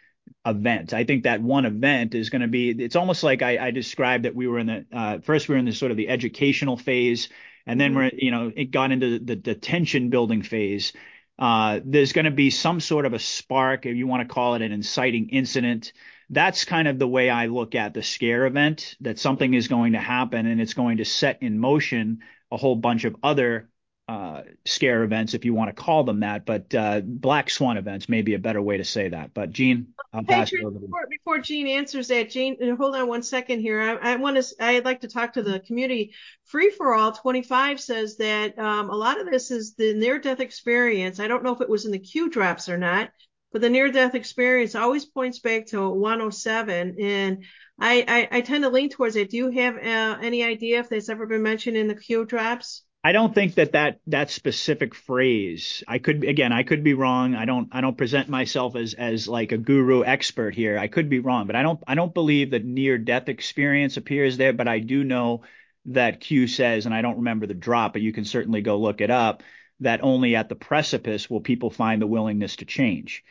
event. I think that one event is going to be, it's almost like I, I described that we were in the, uh, first we were in the sort of the educational phase, and then mm-hmm. we're, you know, it got into the, the tension building phase. Uh, there's going to be some sort of a spark, if you want to call it an inciting incident. That's kind of the way I look at the scare event, that something is going to happen and it's going to set in motion a whole bunch of other uh, scare events, if you want to call them that, but uh, black swan events may be a better way to say that. But Gene, I'll pass it over before, before Gene answers that, Gene, uh, hold on one second here. I, I want to, I'd like to talk to the community. Free for All 25 says that um, a lot of this is the near-death experience. I don't know if it was in the Q drops or not, but the near-death experience always points back to 107, and I, I, I tend to lean towards it. Do you have uh, any idea if that's ever been mentioned in the Q drops? I don't think that that that specific phrase. I could again, I could be wrong. I don't I don't present myself as as like a guru expert here. I could be wrong, but I don't I don't believe that near death experience appears there. But I do know that Q says, and I don't remember the drop, but you can certainly go look it up. That only at the precipice will people find the willingness to change.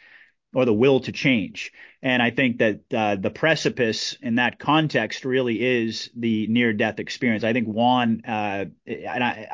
or the will to change. And I think that uh, the precipice in that context really is the near death experience. I think Juan, uh, and I,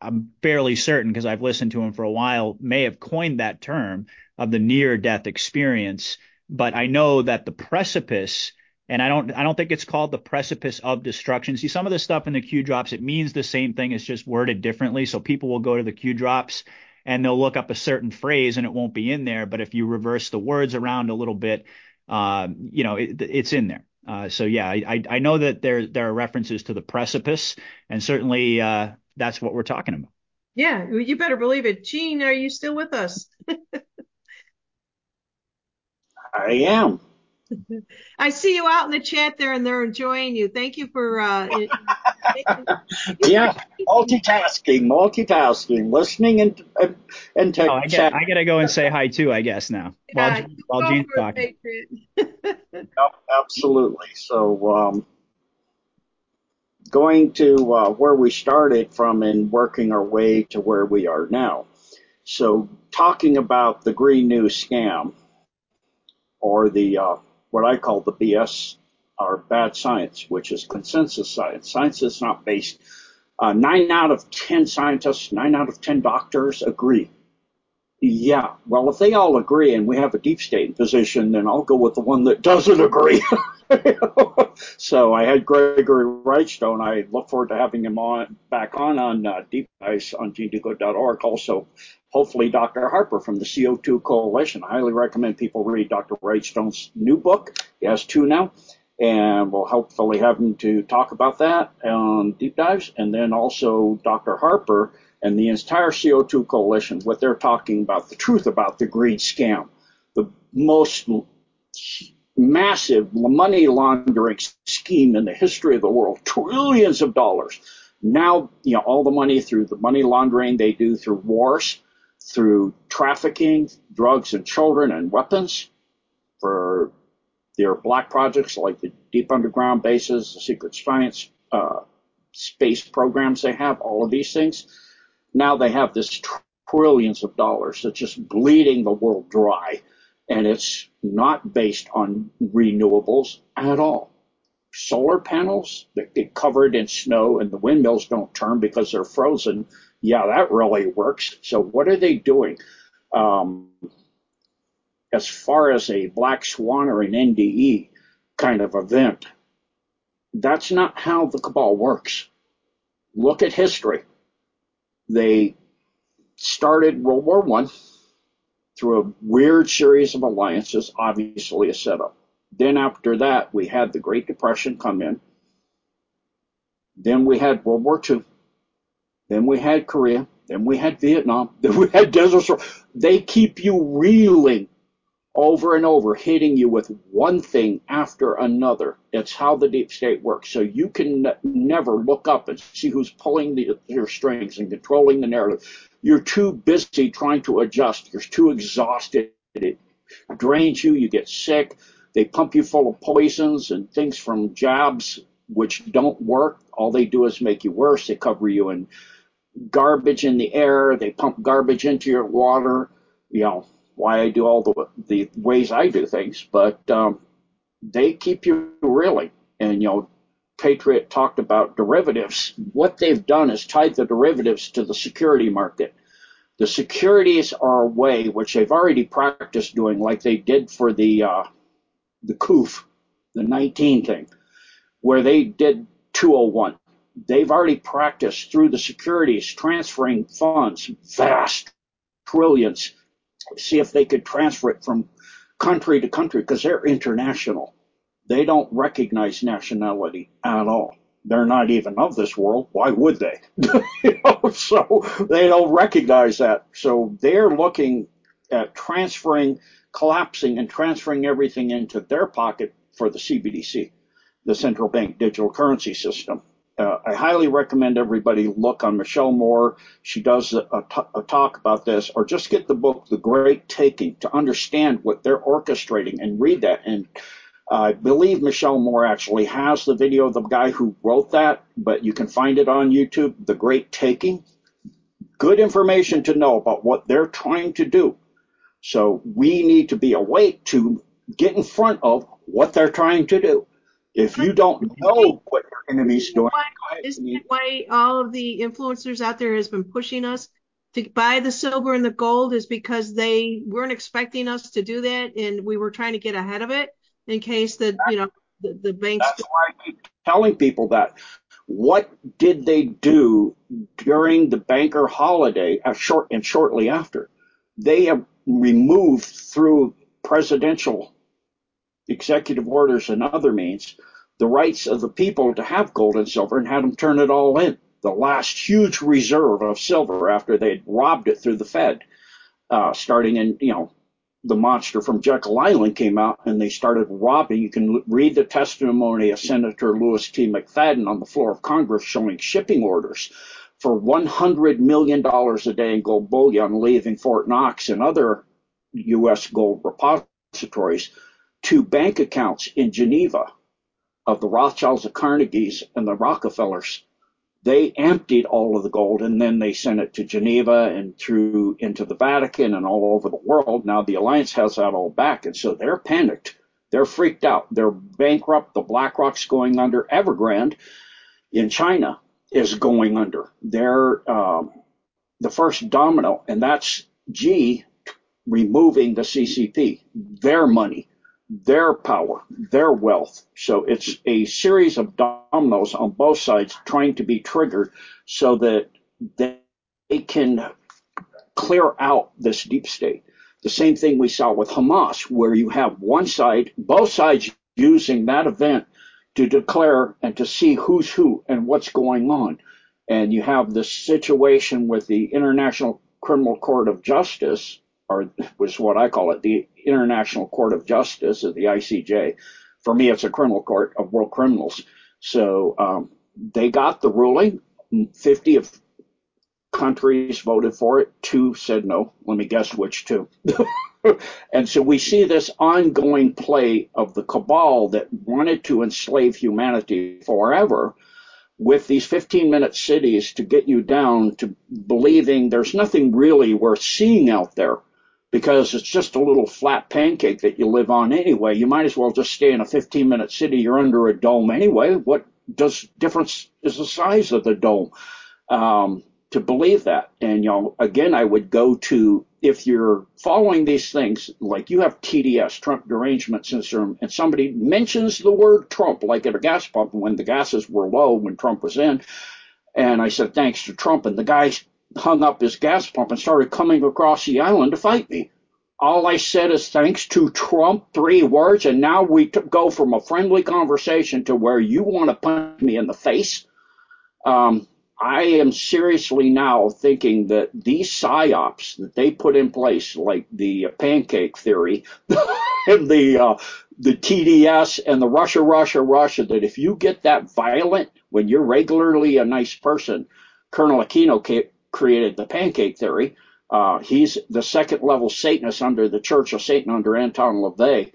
I, am fairly certain because I've listened to him for a while, may have coined that term of the near death experience. But I know that the precipice, and I don't, I don't think it's called the precipice of destruction. See, some of the stuff in the Q drops, it means the same thing. It's just worded differently. So people will go to the Q drops and they'll look up a certain phrase and it won't be in there. But if you reverse the words around a little bit, uh, you know, it, it's in there. Uh, so yeah, I, I know that there there are references to the precipice, and certainly uh, that's what we're talking about. Yeah, you better believe it. Gene, are you still with us? I am. I see you out in the chat there, and they're enjoying you. Thank you for. Uh, yeah, multitasking, multitasking, listening and and, and oh, I, get, I gotta go and say hi too. I guess now yeah, while, while Gene's talking. absolutely. So, um, going to uh, where we started from and working our way to where we are now. So, talking about the Green New scam or the uh, what I call the BS or bad science, which is consensus science. Science is not based. Uh, nine out of ten scientists, nine out of ten doctors agree. Yeah, well, if they all agree and we have a deep state position, then I'll go with the one that doesn't agree. so I had Gregory Wrightstone. I look forward to having him on back on on uh, Deep Dives on genedecoder.org. Also, hopefully Dr. Happer from the CO2 Coalition. I highly recommend people read Dr. Wrightstone's new book. He has two now. And we'll hopefully have him to talk about that on deep dives. And then also Dr. Happer and the entire CO2 coalition, what they're talking about, the truth about the green scam, the most massive money laundering scheme in the history of the world, trillions of dollars. Now, you know, all the money through the money laundering they do through wars, through trafficking, drugs and children and weapons for their black projects like the deep underground bases, the secret science, uh, space programs they have, all of these things now they have this trillions of dollars that's just bleeding the world dry, and it's not based on renewables at all. Solar panels that get covered in snow and the windmills don't turn because they're frozen. Yeah, that really works. So what are they doing? Um, as far as a black swan or an NDE kind of event, that's not how the cabal works. Look at history. They started World War One through a weird series of alliances, obviously a setup. Then after that, we had the Great Depression come in. Then we had World War II. Then we had Korea. Then we had Vietnam. Then we had Desert Storm. They keep you reeling over and over, hitting you with one thing after another. It's how the deep state works. So you can n- never look up and see who's pulling the, your strings and controlling the narrative. You're too busy trying to adjust. You're too exhausted. It drains you. You get sick. They pump you full of poisons and things from jabs which don't work. All they do is make you worse. They cover you in garbage in the air. They pump garbage into your water. You know, why I do all the the ways I do things, but um, they keep you reeling. And you know, Patriot talked about derivatives. What they've done is tied the derivatives to the security market. The securities are a way which they've already practiced doing, like they did for the uh, the COOF, the 19 thing, where they did 201. They've already practiced through the securities transferring funds, vast trillions see if they could transfer it from country to country because they're international. They don't recognize nationality at all. They're not even of this world. Why would they? you know, so they don't recognize that. So they're looking at transferring, collapsing, and transferring everything into their pocket for the CBDC, the central bank digital currency system. Uh, I highly recommend everybody look on Michelle Moore. She does a, a, talk about this, or just get the book, The Great Taking, to understand what they're orchestrating and read that. And I believe Michelle Moore actually has the video of the guy who wrote that, but you can find it on YouTube, The Great Taking. Good information to know about what they're trying to do. So we need to be awake to get in front of what they're trying to do. If you don't know what your enemy's doing, isn't that why all of the influencers out there has been pushing us to buy the silver and the gold is because they weren't expecting us to do that and we were trying to get ahead of it in case that you know the, the banks That's why I keep telling people that. What did they do during the banker holiday uh, short and shortly after? They have removed through presidential executive orders and other means the rights of the people to have gold and silver and had them turn it all in. The last huge reserve of silver after they'd robbed it through the Fed, uh, starting in, you know, the monster from Jekyll Island came out and they started robbing. You can read the testimony of Senator Louis T. McFadden on the floor of Congress showing shipping orders for $100 million a day in gold bullion leaving Fort Knox and other U.S. gold repositories to bank accounts in Geneva of the Rothschilds, the Carnegies, and the Rockefellers they emptied all of the gold and then they sent it to Geneva and through into the Vatican and all over the world. Now the alliance has that all back, and so they're panicked. They're freaked out. They're bankrupt. The BlackRock's going under. Evergrande in China is going under. They're um, the first domino, and that's G removing the CCP, their money their power, their wealth. So it's a series of dominoes on both sides trying to be triggered so that they can clear out this deep state. The same thing we saw with Hamas, where you have one side, both sides using that event to declare and to see who's who and what's going on. And you have this situation with the International Criminal Court of Justice or was what I call it, the International Court of Justice, or the ICJ. For me, it's a criminal court of world criminals. So um, they got the ruling. 50 of countries voted for it. Two said no. Let me guess which two. and so we see this ongoing play of the cabal that wanted to enslave humanity forever with these 15 minute cities to get you down to believing there's nothing really worth seeing out there because it's just a little flat pancake that you live on anyway. You might as well just stay in a 15 minute city. You're under a dome anyway. What does difference is the size of the dome? Um, to believe that. And, you know, again, I would go to if you're following these things, like you have TDS, Trump derangement syndrome, and somebody mentions the word Trump, like at a gas pump when the gases were low when Trump was in. And I said, thanks to Trump. And the guy hung up his gas pump and started coming across the island to fight me. All I said is thanks to Trump, three words, and now we t- go from a friendly conversation to where you want to punch me in the face. Um, I am seriously now thinking that these psyops that they put in place, like the pancake theory and the uh, the TDS and the Russia, Russia, Russia, that if you get that violent when you're regularly a nice person, Colonel Aquino created the pancake theory. Uh, he's the second level Satanist under the Church of Satan under Anton LaVey.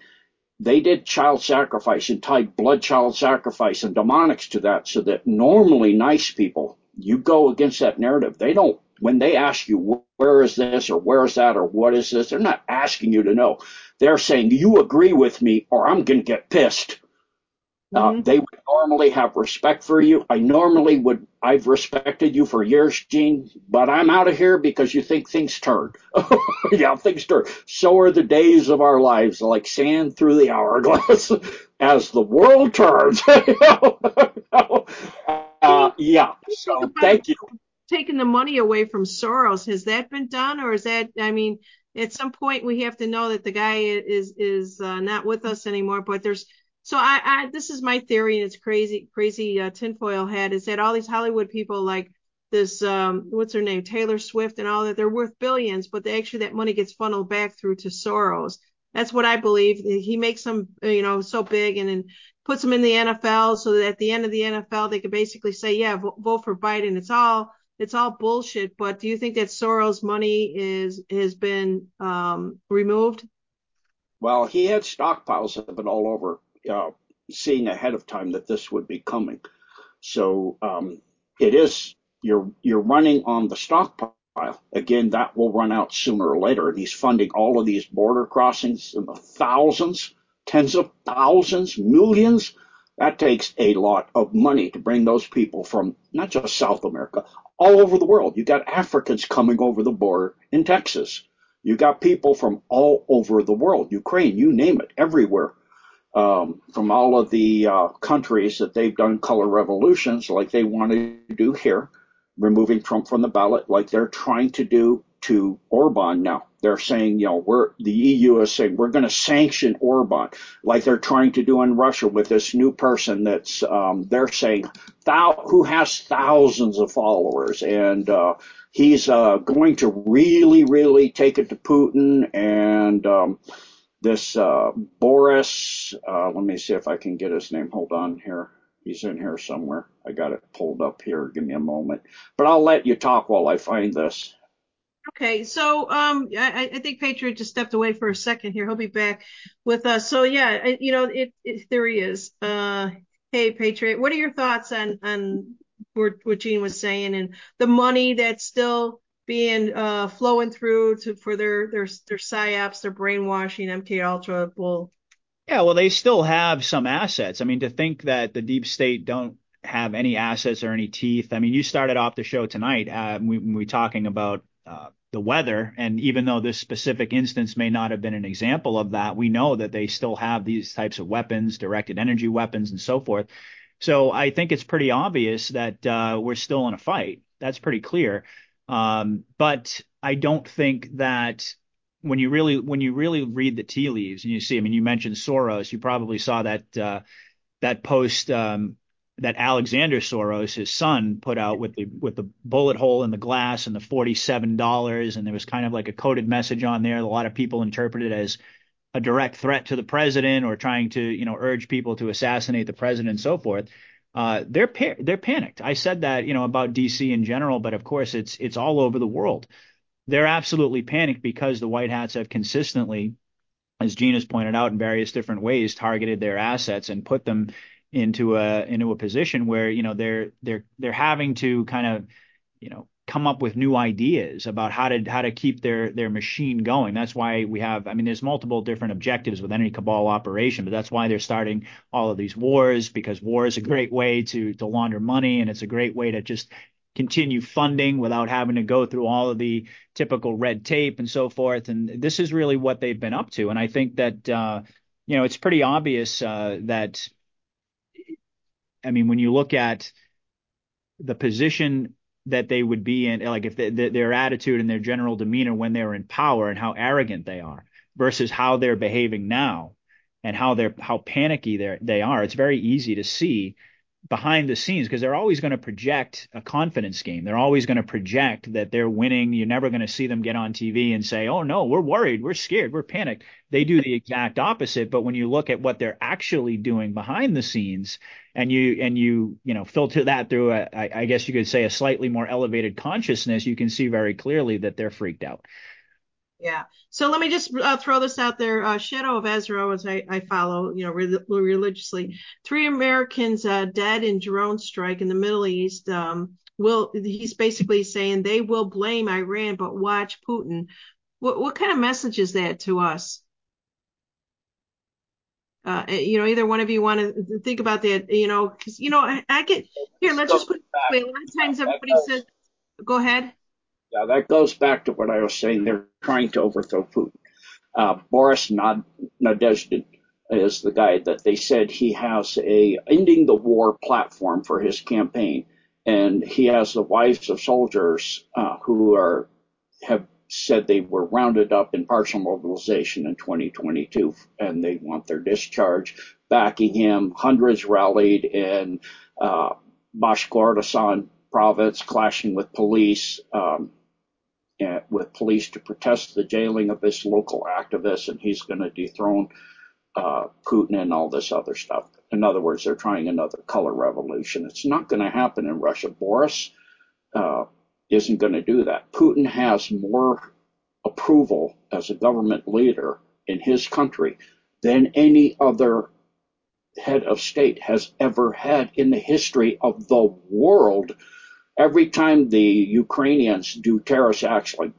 They did child sacrifice and tied blood child sacrifice and demonics to that so that normally nice people, you go against that narrative. They don't, when they ask you, where is this or where is that or what is this, they're not asking you to know. They're saying, you agree with me or I'm going to get pissed. Uh, mm-hmm. they would normally have respect for you. I normally would, I've respected you for years, Gene, but I'm out of here because you think things turn. yeah, things turn. So are the days of our lives, like sand through the hourglass as the world turns. uh, yeah. So thank you. Taking the money away from Soros, has that been done or is that, I mean, at some point we have to know that the guy is, is uh, not with us anymore, but there's, so I, I this is my theory, and it's crazy, crazy uh, tinfoil hat is that all these Hollywood people like this, um, what's her name, Taylor Swift, and all that, they're worth billions, but they, actually that money gets funneled back through to Soros. That's what I believe. He makes them, you know, so big and then puts them in the NFL so that at the end of the NFL they could basically say, yeah, vote, vote for Biden. It's all it's all bullshit. But do you think that Soros' money is has been um, removed? Well, he had stockpiles of it all over uh, seeing ahead of time that this would be coming. So um, it is you're you're running on the stockpile Again, that will run out sooner or later. And he's funding all of these border crossings in the thousands, tens of thousands, millions. That takes a lot of money to bring those people from not just South America, all over the world. You got Africans coming over the border in Texas. You got people from all over the world, Ukraine, you name it, everywhere. Um, from all of the uh, countries that they've done color revolutions like they want to do here removing Trump from the ballot like they're trying to do to Orban now. They're saying, you know, we're the EU is saying we're going to sanction Orban, like they're trying to do in Russia with this new person that's um, they're saying thou- who has thousands of followers, and uh, he's uh, going to really, really take it to Putin and. Um, this uh, Boris, uh, let me see if I can get his name. Hold on here. He's in here somewhere. I got it pulled up here. Give me a moment. But I'll let you talk while I find this. Okay, so um, I, I think Patriot just stepped away for a second here. He'll be back with us. So yeah, you know, it, it there he is. Uh, hey Patriot, what are your thoughts on on what, what Gene was saying and the money that's still being uh flowing through to for their their their psyops, their brainwashing, MK Ultra bull yeah, well, they still have some assets. I mean, to think that the deep state don't have any assets or any teeth. I mean, you started off the show tonight uh, we, we talking about uh, the weather, and even though this specific instance may not have been an example of that, we know that they still have these types of weapons, directed energy weapons, and so forth. So I think it's pretty obvious that uh, we're still in a fight. That's pretty clear. Um, but I don't think that when you really when you really read the tea leaves and you see, I mean, you mentioned Soros, you probably saw that uh, that post um, that Alexander Soros, his son, put out with the with the bullet hole in the glass and the forty seven dollars, and there was kind of like a coded message on there. A lot of people interpreted as a direct threat to the president or trying to you know urge people to assassinate the president and so forth. Uh, they're pa- they're panicked. I said that you know about DC in general, but of course it's it's all over the world they're absolutely panicked because the White Hats have consistently, as Gene has pointed out in various different ways, targeted their assets and put them into a into a position where you know they're they're they're having to kind of you know come up with new ideas about how to how to keep their their machine going. That's why we have I mean there's multiple different objectives with any cabal operation, but that's why they're starting all of these wars because war is a great way to to launder money and it's a great way to just continue funding without having to go through all of the typical red tape and so forth. And this is really what they've been up to. And I think that, uh, you know, it's pretty obvious uh, that, I mean, when you look at the position that they would be in, like if they, their attitude and their general demeanor when they're in power and how arrogant they are versus how they're behaving now and how they're how panicky they they are, it's very easy to see behind the scenes because they're always going to project a confidence game. They're always going to project that they're winning. You're never going to see them get on TV and say, "Oh no, we're worried, we're scared, we're panicked." They do the exact opposite. But when you look at what they're actually doing behind the scenes, and you and you you know filter that through a, I, I guess you could say a slightly more elevated consciousness, you can see very clearly that they're freaked out. Yeah. So let me just uh, throw this out there. Uh, Shadow of Ezra, as I, I follow, you know, re- religiously, three Americans uh, dead in drone strike in the Middle East. Um, will he's basically saying they will blame Iran, but watch Putin. What what kind of message is that to us? Uh, eh, you know, either one of you want to think about that. You know, because you know, I, I get here. Let's just put it this way. A lot of times, everybody says, "Go ahead." Yeah, that goes back to what I was saying. They're trying to overthrow Putin. Uh, Boris Nadezhdin is the guy that they said he has a ending the war platform for his campaign, and he has the wives of soldiers uh, who are have said they were rounded up in partial mobilization in 2022, and they want their discharge, backing him. Hundreds rallied in uh, Bashkortostan province, clashing with police. Um, with police to protest the jailing of this local activist, and he's going to dethrone uh, Putin and all this other stuff. In other words, they're trying another color revolution. It's not going to happen in Russia. Boris uh, isn't going to do that. Putin has more approval as a government leader in his country than any other head of state has ever had in the history of the world every time the Ukrainians do terrorist acts like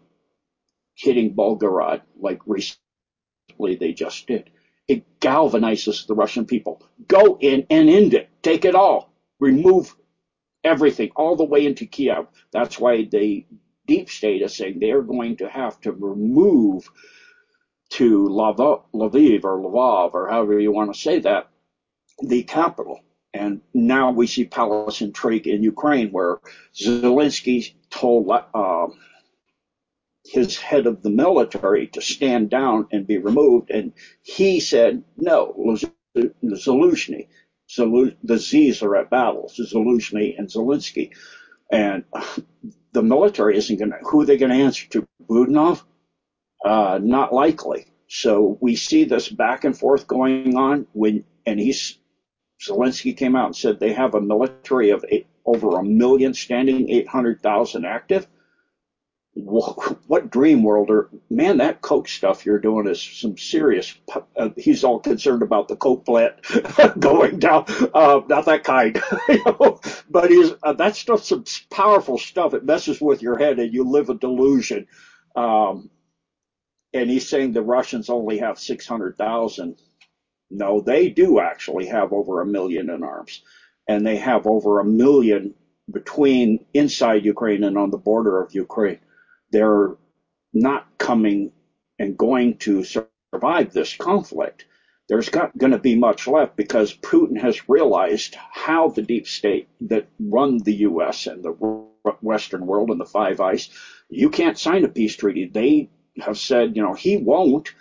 hitting Volgograd, like recently they just did, it galvanizes the Russian people. Go in and end it. Take it all. Remove everything all the way into Kiev. That's why the deep state is saying they are going to have to remove to Lviv or Lvov or however you want to say that, the capital. And now we see palace intrigue in Ukraine where Zelensky told uh, his head of the military to stand down and be removed. And he said, no, Zelensky, the Z's are at battle, Zelensky and Zelensky. And the military isn't going to, who are they going to answer to? Budanov? Uh, not likely. So we see this back and forth going on when, and he's, Zelensky came out and said they have a military of eight, over a million standing, 800,000 active what dream world or man that coke stuff you're doing is some serious uh, he's all concerned about the coke plant going down uh, not that kind you know? but he's uh, that stuff's some powerful stuff it messes with your head and you live a delusion um, and he's saying the russians only have 600000 no they do actually have over a million in arms and they have over a million between inside ukraine and on the border of ukraine they're not coming and going to survive this conflict. There's not going to be much left because Putin has realized how the deep state that run the U.S. and the Western world and the Five Eyes, you can't sign a peace treaty. They have said, you know, he won't.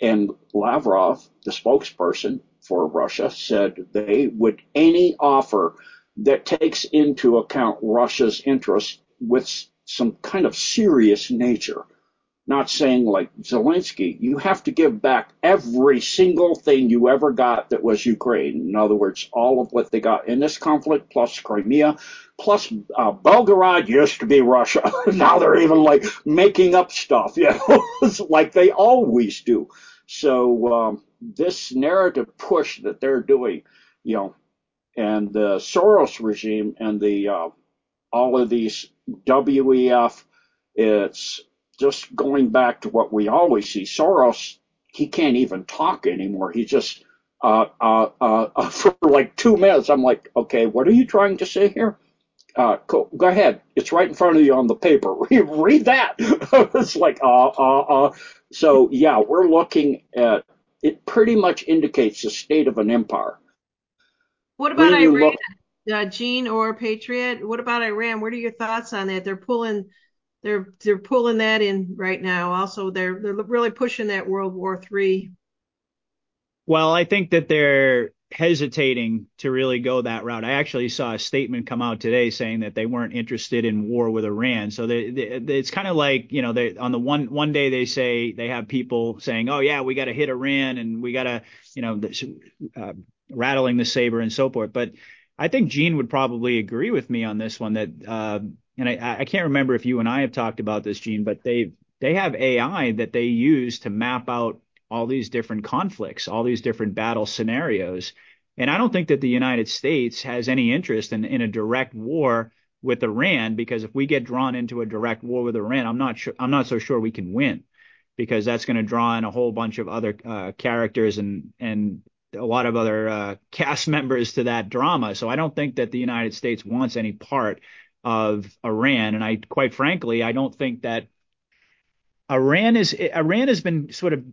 And Lavrov, the spokesperson for Russia, said they would any offer that takes into account Russia's interests with some kind of serious nature. Not saying like Zelensky, you have to give back every single thing you ever got that was Ukraine. In other words, all of what they got in this conflict, plus Crimea, plus uh, Belgorod used to be Russia. now they're even like making up stuff, you know, like they always do. So um, this narrative push that they're doing, you know, and the Soros regime and the uh, all of these WEF. It's just going back to what we always see. Soros, he can't even talk anymore. He just, uh, uh, uh, for like two minutes, I'm like, okay, what are you trying to say here? Uh, go, go ahead. It's right in front of you on the paper. Read that. it's like, uh, uh, uh. So yeah, we're looking at, it pretty much indicates the state of an empire. What about Iran? Look, uh, Gene or Patriot. What about Iran? What are your thoughts on that? They're pulling, they're they're pulling that in right now. Also, they're they're really pushing that World War Three. Well, I think that they're hesitating to really go that route. I actually saw a statement come out today saying that they weren't interested in war with Iran. So they, they, it's kind of like you know, they on the one one day they say they have people saying, oh yeah, we got to hit Iran and we got to you know, uh, rattling the saber and so forth, but I think Gene would probably agree with me on this one that, uh, and I, I can't remember if you and I have talked about this, Gene, but they they have AI that they use to map out all these different conflicts, all these different battle scenarios. And I don't think that the United States has any interest in, in a direct war with Iran because if we get drawn into a direct war with Iran, I'm not sure I'm not so sure we can win because that's going to draw in a whole bunch of other uh, characters and and a lot of other uh, cast members to that drama. So I don't think that the United States wants any part of Iran, and I quite frankly I don't think that Iran is Iran has been sort of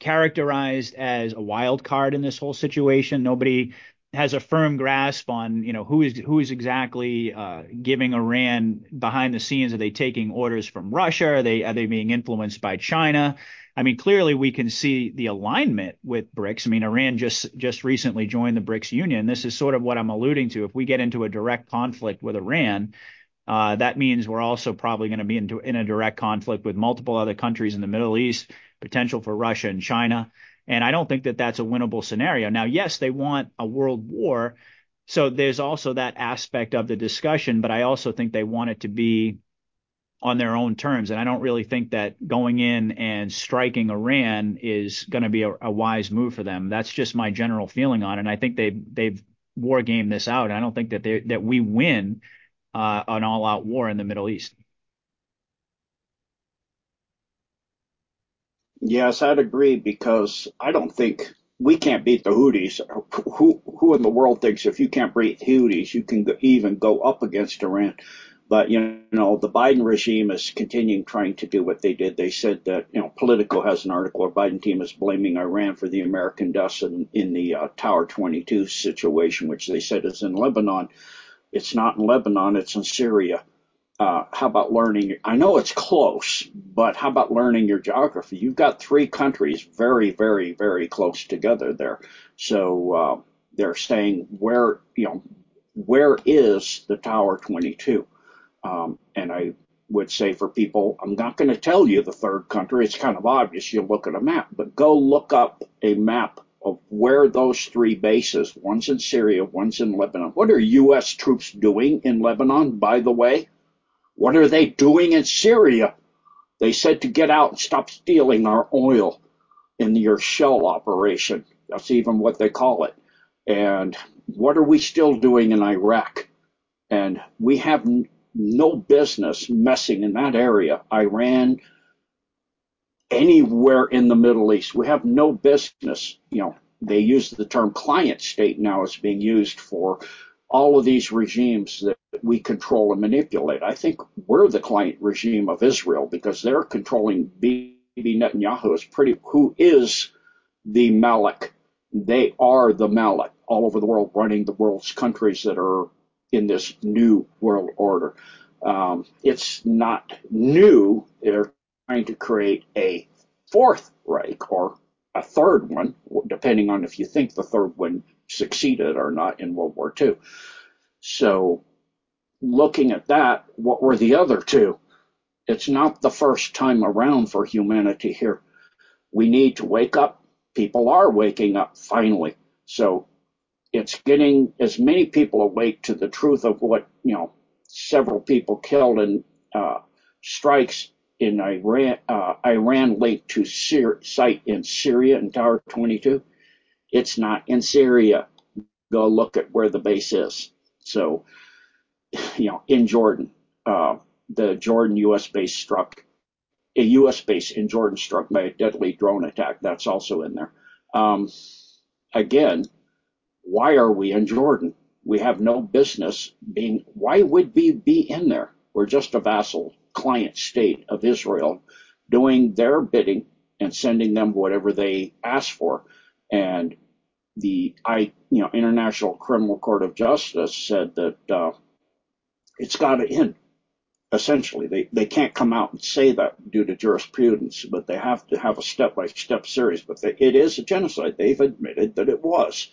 characterized as a wild card in this whole situation. Nobody has a firm grasp on you know who is who is exactly uh, giving Iran behind the scenes. Are they taking orders from Russia? Are they are they being influenced by China? I mean, clearly we can see the alignment with BRICS. I mean, Iran just just recently joined the BRICS Union. This is sort of what I'm alluding to. If we get into a direct conflict with Iran, uh, that means we're also probably going to be into, in a direct conflict with multiple other countries in the Middle East, potential for Russia and China. And I don't think that that's a winnable scenario. Now, yes, they want a world war. So there's also that aspect of the discussion, but I also think they want it to be on their own terms. And I don't really think that going in and striking Iran is going to be a, a, wise move for them. That's just my general feeling on it. And I think they they've war gamed this out. And I don't think that they that we win uh, an all-out war in the Middle East. Yes, I'd agree because I don't think we can't beat the Houthis. Who who in the world thinks if you can't beat Houthis, you can go, even go up against Iran? But you know, the Biden regime is continuing trying to do what they did. They said that you know, Politico has an article. The Biden team is blaming Iran for the American deaths in, in the uh, Tower 22 situation, which they said is in Lebanon. It's not in Lebanon. It's in Syria. Uh, how about learning? I know it's close, but how about learning your geography? You've got three countries very, very, very close together there. So uh, they're saying where you know where is the Tower 22? Um, and I would say for people, I'm not going to tell you the third country. It's kind of obvious. You look at a map, but go look up a map of where those three bases. One's in Syria, one's in Lebanon. What are U.S. troops doing in Lebanon, by the way? What are they doing in Syria? They said to get out and stop stealing our oil in your shell operation. That's even what they call it. And what are we still doing in Iraq? And we have no business messing in that area. Iran, anywhere in the Middle East. We have no business. You know, they use the term client state now as being used for all of these regimes that we control and manipulate. I think we're the client regime of Israel because they're controlling Bibi Netanyahu is pretty who is the Malek. They are the Malek all over the world, running the world's countries that are in this new world order. Um, it's not new. They're trying to create a fourth Reich or a third one, depending on if you think the third one succeeded or not in World War II. So looking at that, what were the other two? It's not the first time around for humanity here. We need to wake up. People are waking up finally. So it's getting as many people awake to the truth of what, you know, several people killed in uh, strikes in Iran, uh, Iran linked to site in Syria in Tower 22. It's not in Syria. Go look at where the base is. So you know, in Jordan. Uh, the Jordan U.S. base struck, a U.S. base in Jordan struck by a deadly drone attack. That's also in there. Um, again, why are we in Jordan? We have no business being, why would we be in there? We're just a vassal client state of Israel doing their bidding and sending them whatever they ask for. And the I, you know, International Criminal Court of Justice said that uh, it's got to end. Essentially, they, they can't come out and say that due to jurisprudence, but they have to have a step by step series. But they, it is a genocide. They've admitted that it was.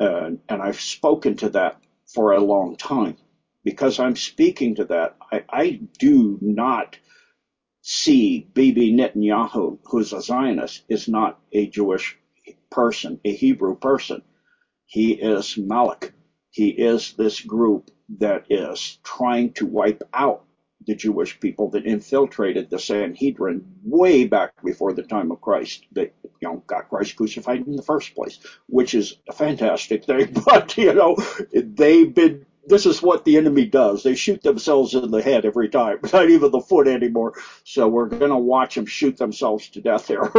Uh, and I've spoken to that for a long time. Because I'm speaking to that, I, I do not see Bibi Netanyahu, who's a Zionist, is not a Jewish person, a Hebrew person. He is Malek. He is this group that is trying to wipe out the Jewish people that infiltrated the Sanhedrin way back before the time of Christ that you know got Christ crucified in the first place, which is a fantastic thing. But you know they've been this is what the enemy does. They shoot themselves in the head every time, not even the foot anymore. So we're going to watch them shoot themselves to death here.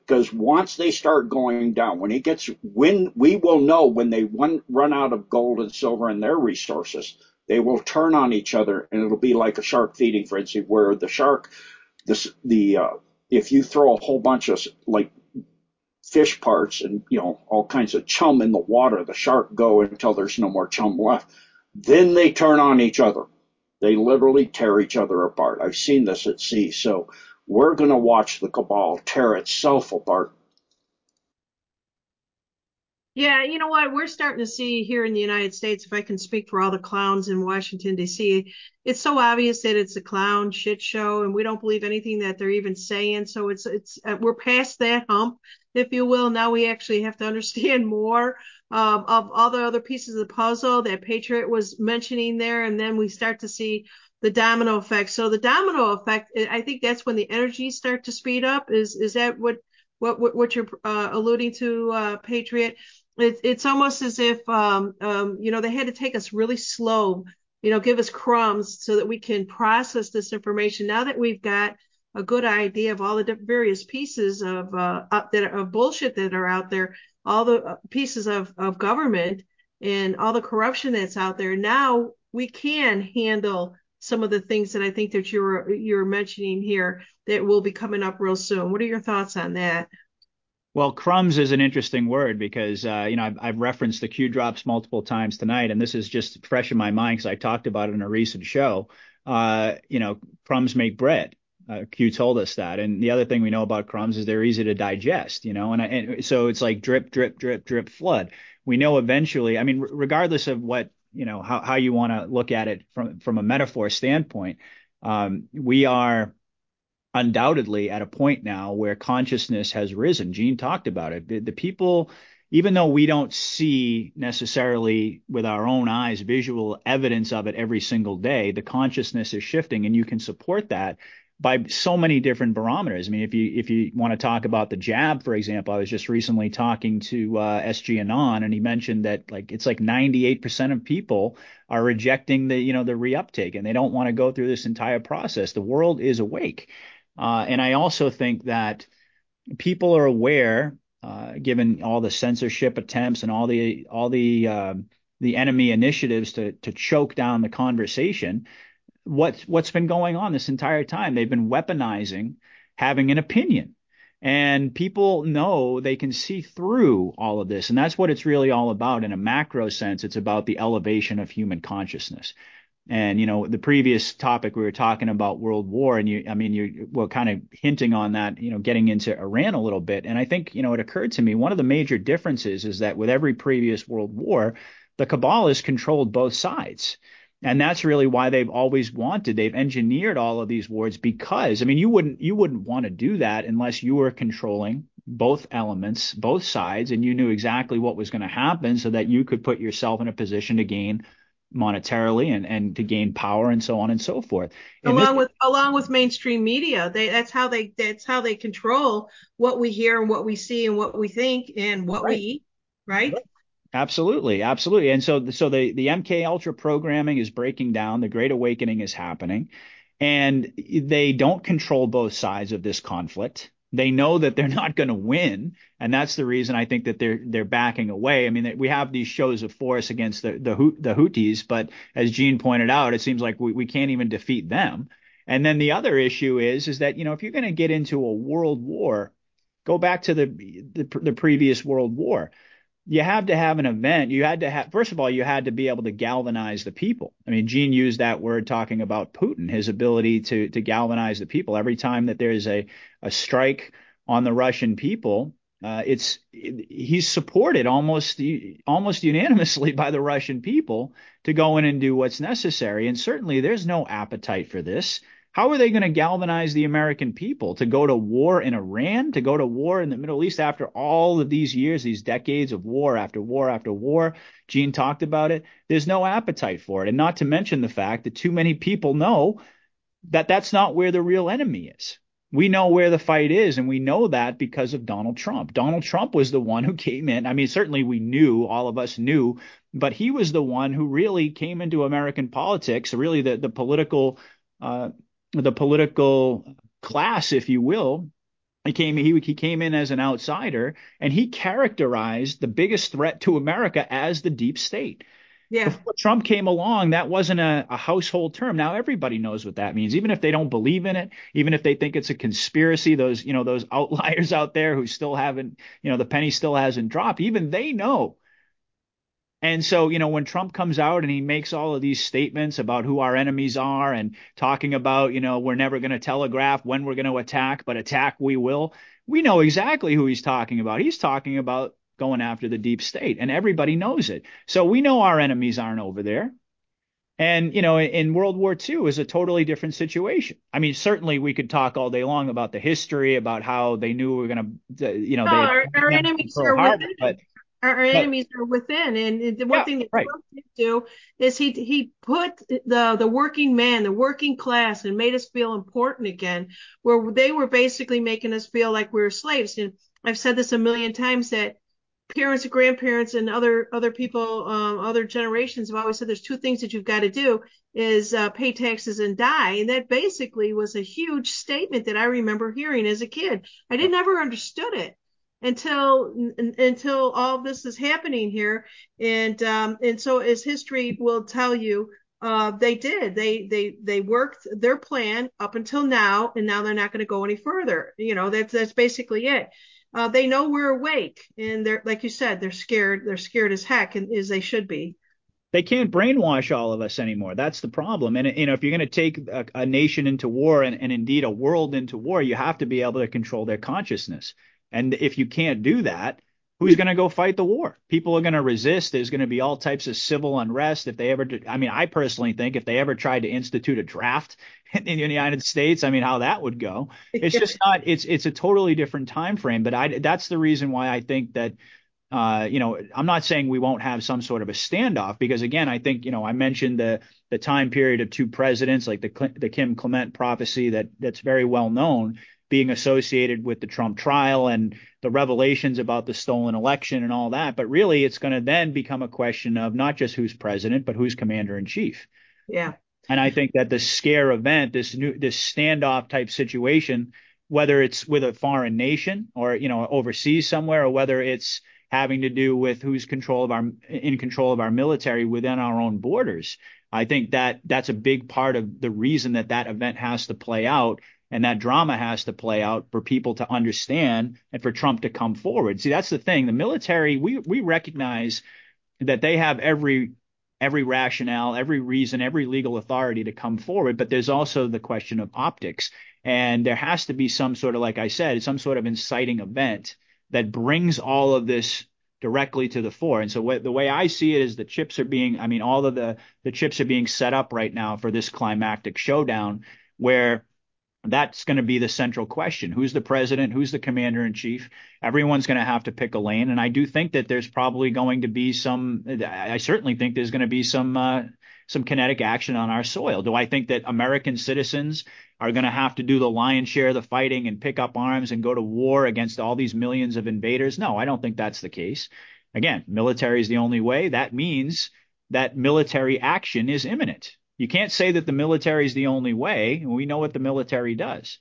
because once they start going down, when it gets, when we will know when they run, run out of gold and silver and their resources, they will turn on each other and it'll be like a shark feeding frenzy where the shark, this, the, uh, if you throw a whole bunch of like fish parts and you know all kinds of chum in the water the shark go until there's no more chum left then they turn on each other. They literally tear each other apart. I've seen this at sea. So we're going to watch the cabal tear itself apart. Yeah, you know what? We're starting to see here in the United States, if I can speak for all the clowns in Washington, D.C., it's so obvious that it's a clown shit show and we don't believe anything that they're even saying. So it's, it's, uh, we're past that hump, if you will. Now we actually have to understand more um, of all the other pieces of the puzzle that Patriot was mentioning there. And then we start to see the domino effect. So the domino effect, I think that's when the energies start to speed up. Is is that what what what you're uh, alluding to, uh, Patriot? It's it's almost as if um, um, you know they had to take us really slow you know, give us crumbs so that we can process this information. Now that we've got a good idea of all the various pieces of uh, that are, of bullshit that are out there, all the uh, pieces of of government and all the corruption that's out there. Now we can handle some of the things that I think that you're you're mentioning here that will be coming up real soon. What are your thoughts on that? Well, crumbs is an interesting word because uh, you know I've, I've, referenced the Q drops multiple times tonight, and this is just fresh in my mind because I talked about it in a recent show. Uh, you know, crumbs make bread. Uh, Q told us that, and the other thing we know about crumbs is they're easy to digest. You know, and, I, and so it's like drip, drip, drip, drip, flood. We know eventually. I mean, regardless of what you know how how you want to look at it from from a metaphor standpoint, um, we are undoubtedly at a point now where consciousness has risen. Gene talked about it. The, the, people, even though we don't see necessarily with our own eyes visual evidence of it every single day, the consciousness is shifting, and you can support that by so many different barometers. I mean, if you if you want to talk about the jab, for example, I was just recently talking to uh, SG Anon, and he mentioned that like it's like 98% of people are rejecting the you know the reuptake, and they don't want to go through this entire process. The world is awake. Uh, and I also think that people are aware, uh, given all the censorship attempts and all the all the uh, the enemy initiatives to to choke down the conversation, what's what's been going on this entire time. They've been weaponizing having an opinion. And people know they can see through all of this. And that's what it's really all about in a macro sense. It's about the elevation of human consciousness. And you know, the previous topic we were talking about world war, and you, I mean, you were kind of hinting on that, you know, getting into Iran a little bit. And I think, you know, it occurred to me one of the major differences is that with every previous world war, the cabal has controlled both sides. And that's really why they've always wanted, they've engineered all of these wards because, I mean, you wouldn't, you wouldn't want to do that unless you were controlling both elements, both sides, and you knew exactly what was going to happen so that you could put yourself in a position to gain monetarily and, and to gain power and so on and so forth. along this, with along with mainstream media, they that's how they that's how they control what we hear and what we see and what we think and what right. we eat, right? Absolutely, absolutely. And so so the the MK Ultra programming is breaking down. The Great Awakening is happening, and they don't control both sides of this conflict. They know that they're not going to win, and that's the reason I think that they're they're backing away. I mean, we have these shows of force against the the, the Houthis, but as Gene pointed out, it seems like we, we can't even defeat them. And then the other issue is is that you know if you're going to get into a world war, go back to the, the the previous world war you have to have an event. You had to have, first of all, you had to be able to galvanize the people. I mean, Gene used that word talking about Putin, his ability to to galvanize the people. Every time that there's a a strike on the Russian people, uh, it's he's supported almost almost unanimously by the Russian people to go in and do what's necessary. And certainly, there's no appetite for this. How are they going to galvanize the American people to go to war in Iran, to go to war in the Middle East after all of these years, these decades of war after war after war? Gene talked about it. There's no appetite for it. And not to mention the fact that too many people know that that's not where the real enemy is. We know where the fight is, and we know that because of Donald Trump. Donald Trump was the one who came in. I mean, certainly we knew, all of us knew, but he was the one who really came into American politics, really the, the political uh, the political class, if you will. He came he, he came in as an outsider and he characterized the biggest threat to America as the deep state. Yeah. Before Trump came along, that wasn't a, a, household term. Now everybody knows what that means, even if they don't believe in it, even if they think it's a conspiracy. Those you know those outliers out there who still haven't, you know, the penny still hasn't dropped. Even they know and so, you know, when Trump comes out and he makes all of these statements about who our enemies are and talking about, you know, we're never going to telegraph when we're going to attack, but attack we will, we know exactly who he's talking about. He's talking about going after the deep state, and everybody knows it. So we know our enemies aren't over there. And, you know, in World War II is a totally different situation. I mean, certainly we could talk all day long about the history, about how they knew we were going to, you know, no, our, our enemies are Harbor, but our, enemies are within. And the one yeah, thing that right. Trump did do is he he put the the working man, the working class, and made us feel important again, where they were basically making us feel like we were slaves. And I've said this a million times that parents and grandparents and other other people, um, other generations have always said there's two things that you've got to do is uh, pay taxes and die, and that basically was a huge statement that I remember hearing as a kid. I didn't ever understood it until until all this is happening here, and um, and so as history will tell you, uh, they did. They they they worked their plan up until now, and now they're not going to go any further. You know, that's that's basically it. Uh, they know we're awake and they're like you said they're scared they're scared as heck and as they should be. They can't brainwash all of us anymore. That's the problem. And you know if you're going to take a, a, nation into war and, and indeed a world into war you have to be able to control their consciousness and if you can't do that who's going to go fight the war? People are going to resist. There's going to be all types of civil unrest if they ever. I mean, I personally think if they ever tried to institute a draft in the United States, I mean, how that would go. It's just not. It's it's a totally different time frame. But I that's the reason why I think that. Uh, you know, I'm not saying we won't have some sort of a standoff because again, I think you know I mentioned the the time period of two presidents, like the the Kim Clement prophecy that that's very well known being associated with the Trump trial and the revelations about the stolen election and all that. But really, it's going to then become a question of not just who's president, but who's commander in chief. Yeah. And I think that the scare event, this new, this standoff type situation, whether it's with a foreign nation or, you know, overseas somewhere, or whether it's having to do with who's control of our, in control of our military within our own borders. I think that that's a big part of the reason that that event has to play out and that drama has to play out for people to understand and for Trump to come forward. See, that's the thing. The military, we we recognize that they have every every rationale, every reason, every legal authority to come forward, but there's also the question of optics. And there has to be some sort of, like I said, some sort of inciting event that brings all of this directly to the fore. And so what, the way I see it is the chips are being, I mean, all of the, the chips are being set up right now for this climactic showdown where that's going to be the central question. Who's the president? Who's the commander in chief? Everyone's going to have to pick a lane. And I do think that there's probably going to be some, I certainly think there's going to be some, uh, some kinetic action on our soil. Do I think that American citizens are going to have to do the lion's share of the fighting and pick up arms and go to war against all these millions of invaders? No, I don't think that's the case. Again, military is the only way. That means that military action is imminent. You can't say that the military is the only way. We know what the military does.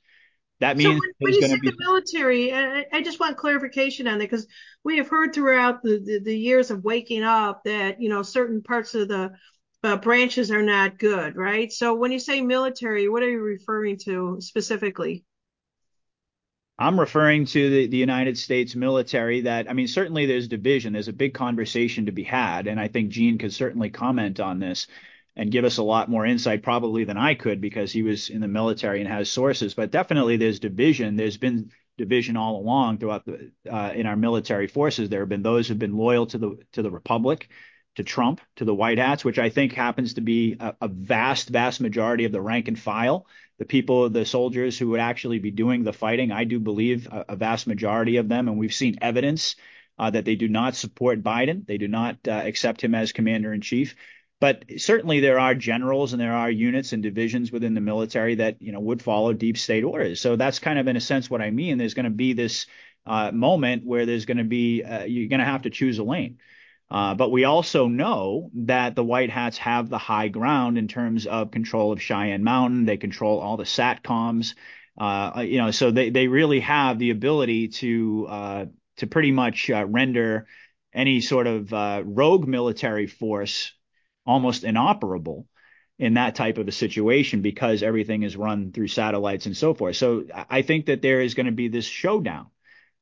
That means so when, when you say be... the military, I, I, just want clarification on that because we have heard throughout the, the, the, years of waking up that you know certain parts of the uh, branches are not good, right? So when you say military, what are you referring to specifically? I'm referring to the, the United States military that, I mean, certainly there's division. There's a big conversation to be had. And I think Gene could certainly comment on this and give us a lot more insight probably than I could because he was in the military and has sources. But definitely there's division. There's been division all along throughout the uh, in our military forces. There have been those who've been loyal to the to the Republic, to Trump, to the White Hats, which I think happens to be a, a vast, vast majority of the rank and file. The people, the soldiers who would actually be doing the fighting, I do believe a, a vast majority of them, and we've seen evidence uh, that they do not support Biden. They do not uh, accept him as commander in chief. But certainly there are generals and there are units and divisions within the military that you know would follow deep state orders. So that's kind of in a sense what I mean. There's going to be this uh, moment where there's going to be uh, you're going to have to choose a lane. Uh, but we also know that the White Hats have the high ground in terms of control of Cheyenne Mountain. They control all the satcoms. Uh, you know, so they they really have the ability to uh, to pretty much uh, render any sort of rogue military force almost inoperable in that type of a situation because everything is run through satellites and so forth. So I think that there is going to be this showdown.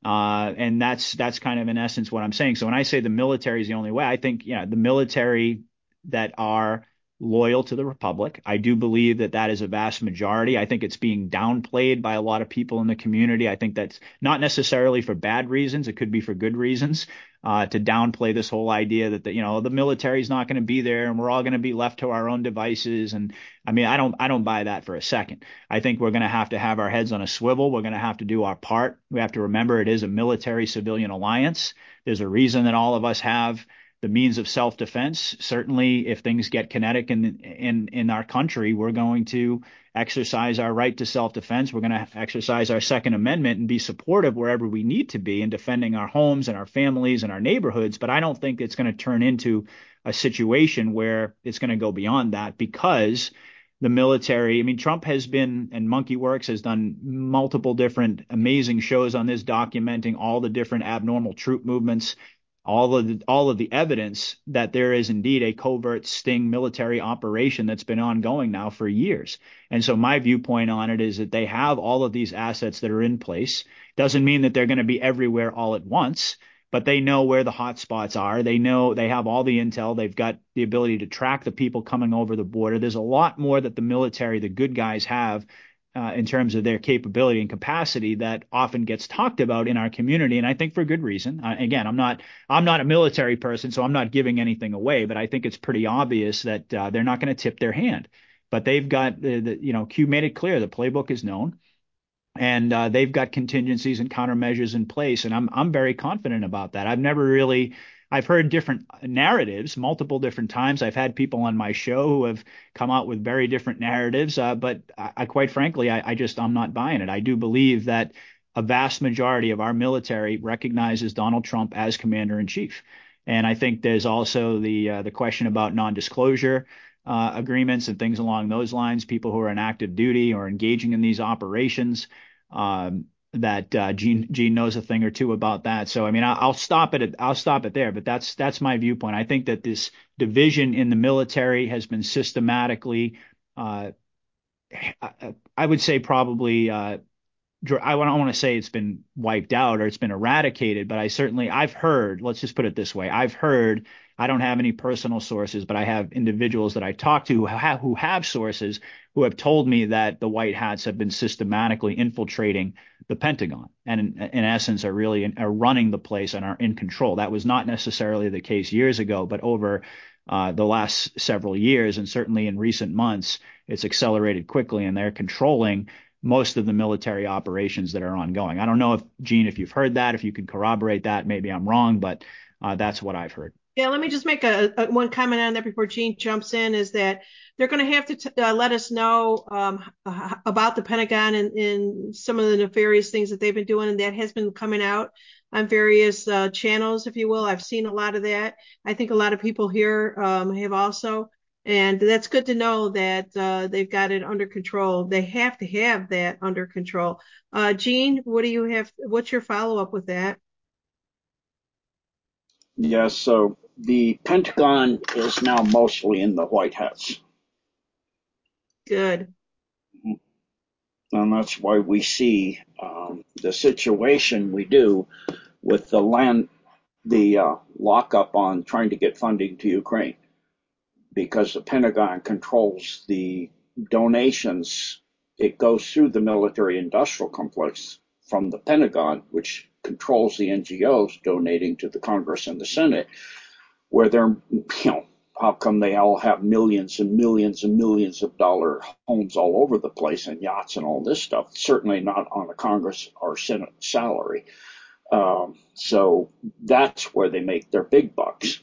Uh, and that's that's kind of in essence what I'm saying. So when I say the military is the only way, I think yeah, the military that are loyal to the republic. I do believe that that is a vast majority. I think it's being downplayed by a lot of people in the community. I think that's not necessarily for bad reasons. It could be for good reasons uh, to downplay this whole idea that the, you know the military is not going to be there and we're all going to be left to our own devices. And I mean, I don't I don't buy that for a second. I think we're going to have to have our heads on a swivel. We're going to have to do our part. We have to remember it is a military civilian alliance. There's a reason that all of us have the means of self-defense. Certainly, if things get kinetic in in in our country, we're going to exercise our right to self-defense. We're going to exercise our Second Amendment and be supportive wherever we need to be in defending our homes and our families and our neighborhoods. But I don't think it's going to turn into a situation where it's going to go beyond that because the military. I mean, Trump has been, and Monkey Werx has done multiple different amazing shows on this, documenting all the different abnormal troop movements all of the, all of the evidence that there is indeed a covert sting military operation that's been ongoing now for years. And so my viewpoint on it is that they have all of these assets that are in place. Doesn't mean that they're going to be everywhere all at once, but they know where the hot spots are. They know they have all the intel. They've got the ability to track the people coming over the border. There's a lot more that the military, the good guys have uh, in terms of their capability and capacity that often gets talked about in our community, and I think for good reason. Uh, again, I'm not I'm not a military person, so I'm not giving anything away, but I think it's pretty obvious that uh, they're not going to tip their hand. But they've got the, the you know Q made it clear the playbook is known, and uh, they've got contingencies and countermeasures in place, and I'm I'm very confident about that. I've never really I've heard different narratives multiple different times. I've had people on my show who have come out with very different narratives, uh, but I, I, quite frankly, I, I just I'm not buying it. I do believe that a vast majority of our military recognizes Donald Trump as commander in chief, and I think there's also the uh, the question about non-disclosure. Uh, agreements and things along those lines, people who are in active duty or engaging in these operations. Um, that uh, Gene Gene knows a thing or two about that. So I mean, I'll, I'll stop it. I'll stop it there. But that's that's my viewpoint. I think that this division in the military has been systematically, uh, I would say probably. Uh, I don't want to say it's been wiped out or it's been eradicated, but I certainly I've heard. Let's just put it this way: I've heard I don't have any personal sources, but I have individuals that I talk to who have, who have sources who have told me that the white hats have been systematically infiltrating the Pentagon and in, in essence are really in, are running the place and are in control. That was not necessarily the case years ago, but over uh, the last several years and certainly in recent months, it's accelerated quickly and they're controlling most of the military operations that are ongoing. I don't know if Gene, if you've heard that, if you could corroborate that, maybe I'm wrong, but uh, that's what I've heard. Yeah, let me just make a, a, one comment on that before Gene jumps in. Is that they're going to have to t- uh, let us know um, about the Pentagon and, and, some of the nefarious things that they've been doing, and that has been coming out on various uh, channels, if you will. I've seen a lot of that. I think a lot of people here um, have also, and that's good to know that uh, they've got it under control. They have to have that under control. Uh, Gene, what do you have? What's your follow up with that? Yes, so the Pentagon is now mostly in the White House. Good. Mm-hmm. And that's why we see um, the situation we do with the land, the uh, lockup on trying to get funding to Ukraine, because the Pentagon controls the donations. It goes through the military industrial complex from the Pentagon, which controls the NGOs donating to the Congress and the Senate, where they're, you know, how come they all have millions and millions and millions of dollar homes all over the place and yachts and all this stuff? Certainly not on a Congress or Senate salary. Um, so that's where they make their big bucks.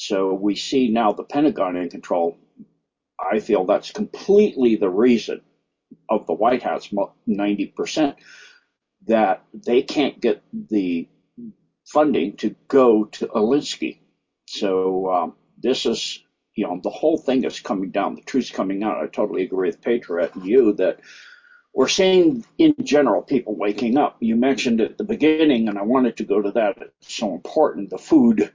So we see now the Pentagon in control. I feel that's completely the reason of the White House, 90% that they can't get the funding to go to Zelensky. So um, this is, you know, the whole thing is coming down. The truth's coming out. I totally agree with Patriot and you that we're seeing in general people waking up. You mentioned at the beginning, and I wanted to go to that. It's so important. The food,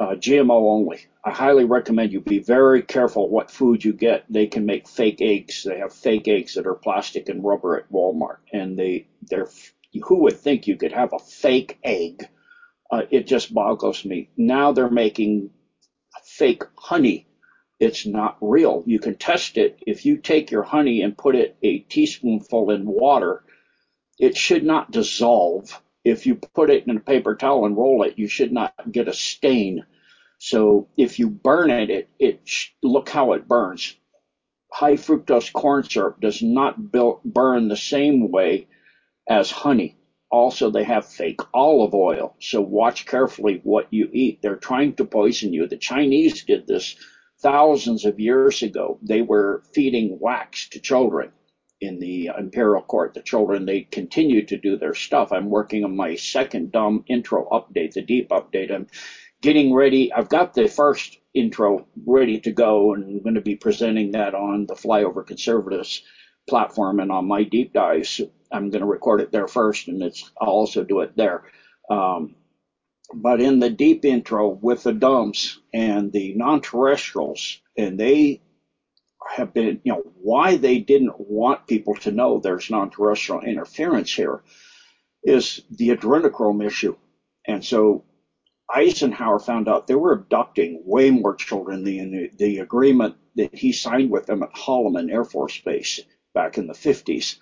GMO only. I highly recommend you be very careful what food you get. They can make fake eggs. They have fake eggs that are plastic and rubber at Walmart, and they they're who would think you could have a fake egg? Uh, it just boggles me. Now they're making fake honey. It's not real. You can test it. If you take your honey and put it a teaspoonful in water, it should not dissolve. If you put it in a paper towel and roll it, you should not get a stain. So if you burn it, it, it look how it burns. High fructose corn syrup does not burn the same way as honey. Also, they have fake olive oil. So watch carefully what you eat. They're trying to poison you. The Chinese did this thousands of years ago. They were feeding wax to children in the imperial court. The children, they continue to do their stuff. I'm working on my second dumb intro update, the deep update. I'm getting ready. I've got the first intro ready to go and I'm going to be presenting that on the Flyover Conservatives platform and on my deep dives. I'm going to record it there first and it's, I'll also do it there. Um, but in the deep intro with the DUMBs and the non-terrestrials and they have been, you know, why they didn't want people to know there's non-terrestrial interference here is the adrenochrome issue. And so Eisenhower found out they were abducting way more children than the, the agreement that he signed with them at Holloman Air Force Base back in the 50s.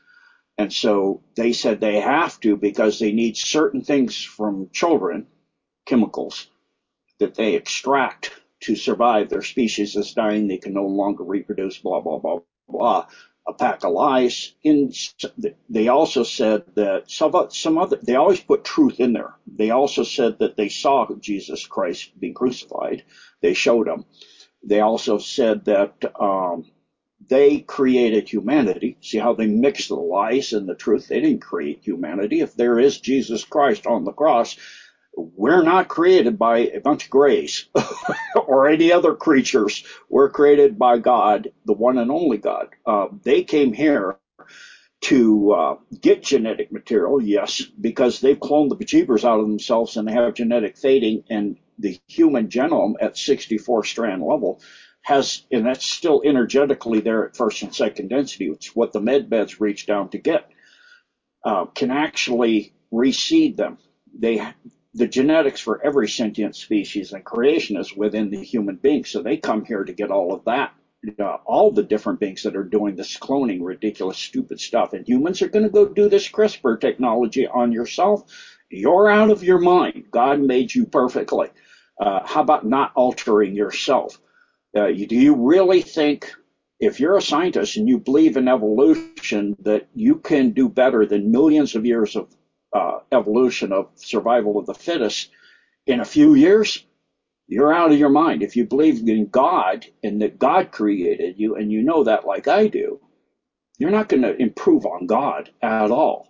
And so they said they have to because they need certain things from children, chemicals, that they extract to survive. Their species is dying. They can no longer reproduce, blah, blah, blah, blah. A pack of lies. In, they also said that some, some other, they always put truth in there. They also said that they saw Jesus Christ being crucified. They showed him. They also said that, um, they created humanity. See how they mix the lies and the truth? They didn't create humanity. If there is Jesus Christ on the cross, we're not created by a bunch of grays or any other creatures. We're created by God, the one and only God. Uh, they came here to uh, get genetic material, yes, because they've cloned the bejeebers out of themselves and they have genetic fading and the human genome at 64 strand level has, and that's still energetically there at first and second density, which is what the med beds reach down to get, uh, can actually reseed them. They the genetics for every sentient species and creation is within the human being. So they come here to get all of that, uh, all the different beings that are doing this cloning, ridiculous, stupid stuff. And humans are going to go do this CRISPR technology on yourself. You're out of your mind. God made you perfectly. Uh, how about not altering yourself? Uh, do you really think if you're a scientist and you believe in evolution that you can do better than millions of years of uh, evolution of survival of the fittest in a few years, you're out of your mind. If you believe in God and that God created you and you know that like I do, you're not going to improve on God at all.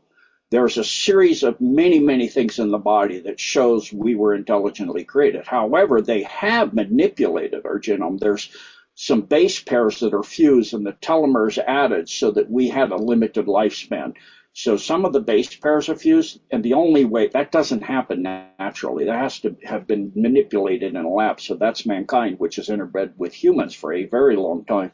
There's a series of many, many things in the body that shows we were intelligently created. However, they have manipulated our genome. There's some base pairs that are fused and the telomeres added so that we had a limited lifespan. So some of the base pairs are fused, and the only way that doesn't happen naturally, that has to have been manipulated in a lab. So that's mankind, which is interbred with humans for a very long time.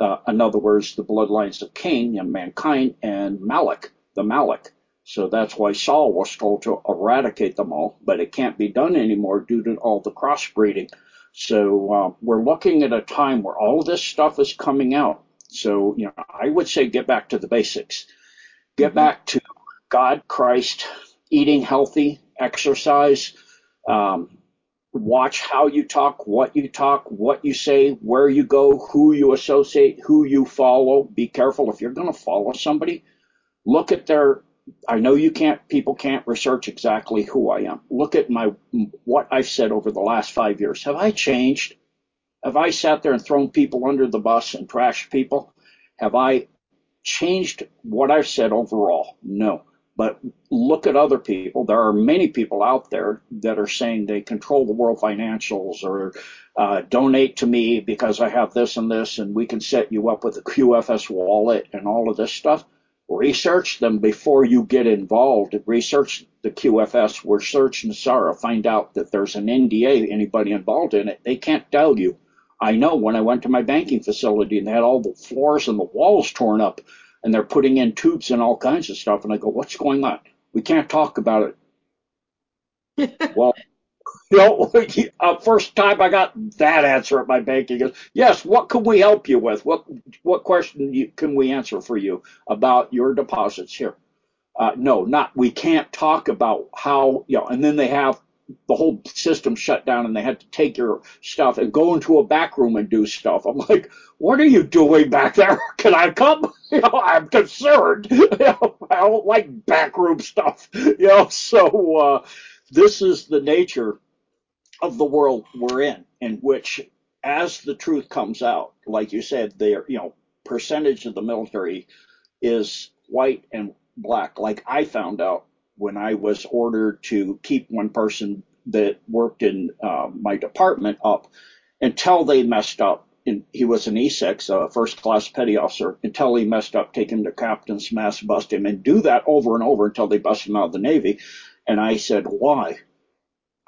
Uh, in other words, the bloodlines of Cain and mankind and Malak, the Malak. So that's why Saul was told to eradicate them all, but it can't be done anymore due to all the crossbreeding. So uh, we're looking at a time where all this stuff is coming out. So you know, I would say get back to the basics get back to God, Christ, eating healthy, exercise, um, watch how you talk, what you talk, what you say, where you go, who you associate, who you follow. Be careful if you're going to follow somebody. Look at their. I know you can't. People can't research exactly who I am. Look at my what I've said over the last five years. Have I changed? Have I sat there and thrown people under the bus and trashed people? Have I changed what I've said overall. No. But look at other people. There are many people out there that are saying they control the world financials or uh, donate to me because I have this and this, and we can set you up with a QFS wallet and all of this stuff. Research them before you get involved. Research the QFS, research NESARA, find out that there's an NDA, anybody involved in it. They can't tell you I know when I went to my banking facility and they had all the floors and the walls torn up and they're putting in tubes and all kinds of stuff. And I go, what's going on? We can't talk about it. well, you know, uh, first time I got that answer at my banking is, yes, what can we help you with? What, what question can we answer for you about your deposits here? Uh, no, not, we can't talk about how, you know, and then they have the whole system shut down and they had to take your stuff and go into a back room and do stuff. I'm like, what are you doing back there? Can I come? You know, I'm concerned. You know, I don't like backroom stuff. You know, so uh, this is the nature of the world we're in, in which as the truth comes out, like you said, there, you know, percentage of the military is white and black. Like I found out when I was ordered to keep one person that worked in uh, my department up until they messed up. And he was an E6, a first class petty officer, until he messed up, take him to captain's mast, bust him, and do that over and over until they bust him out of the Navy. And I said, why?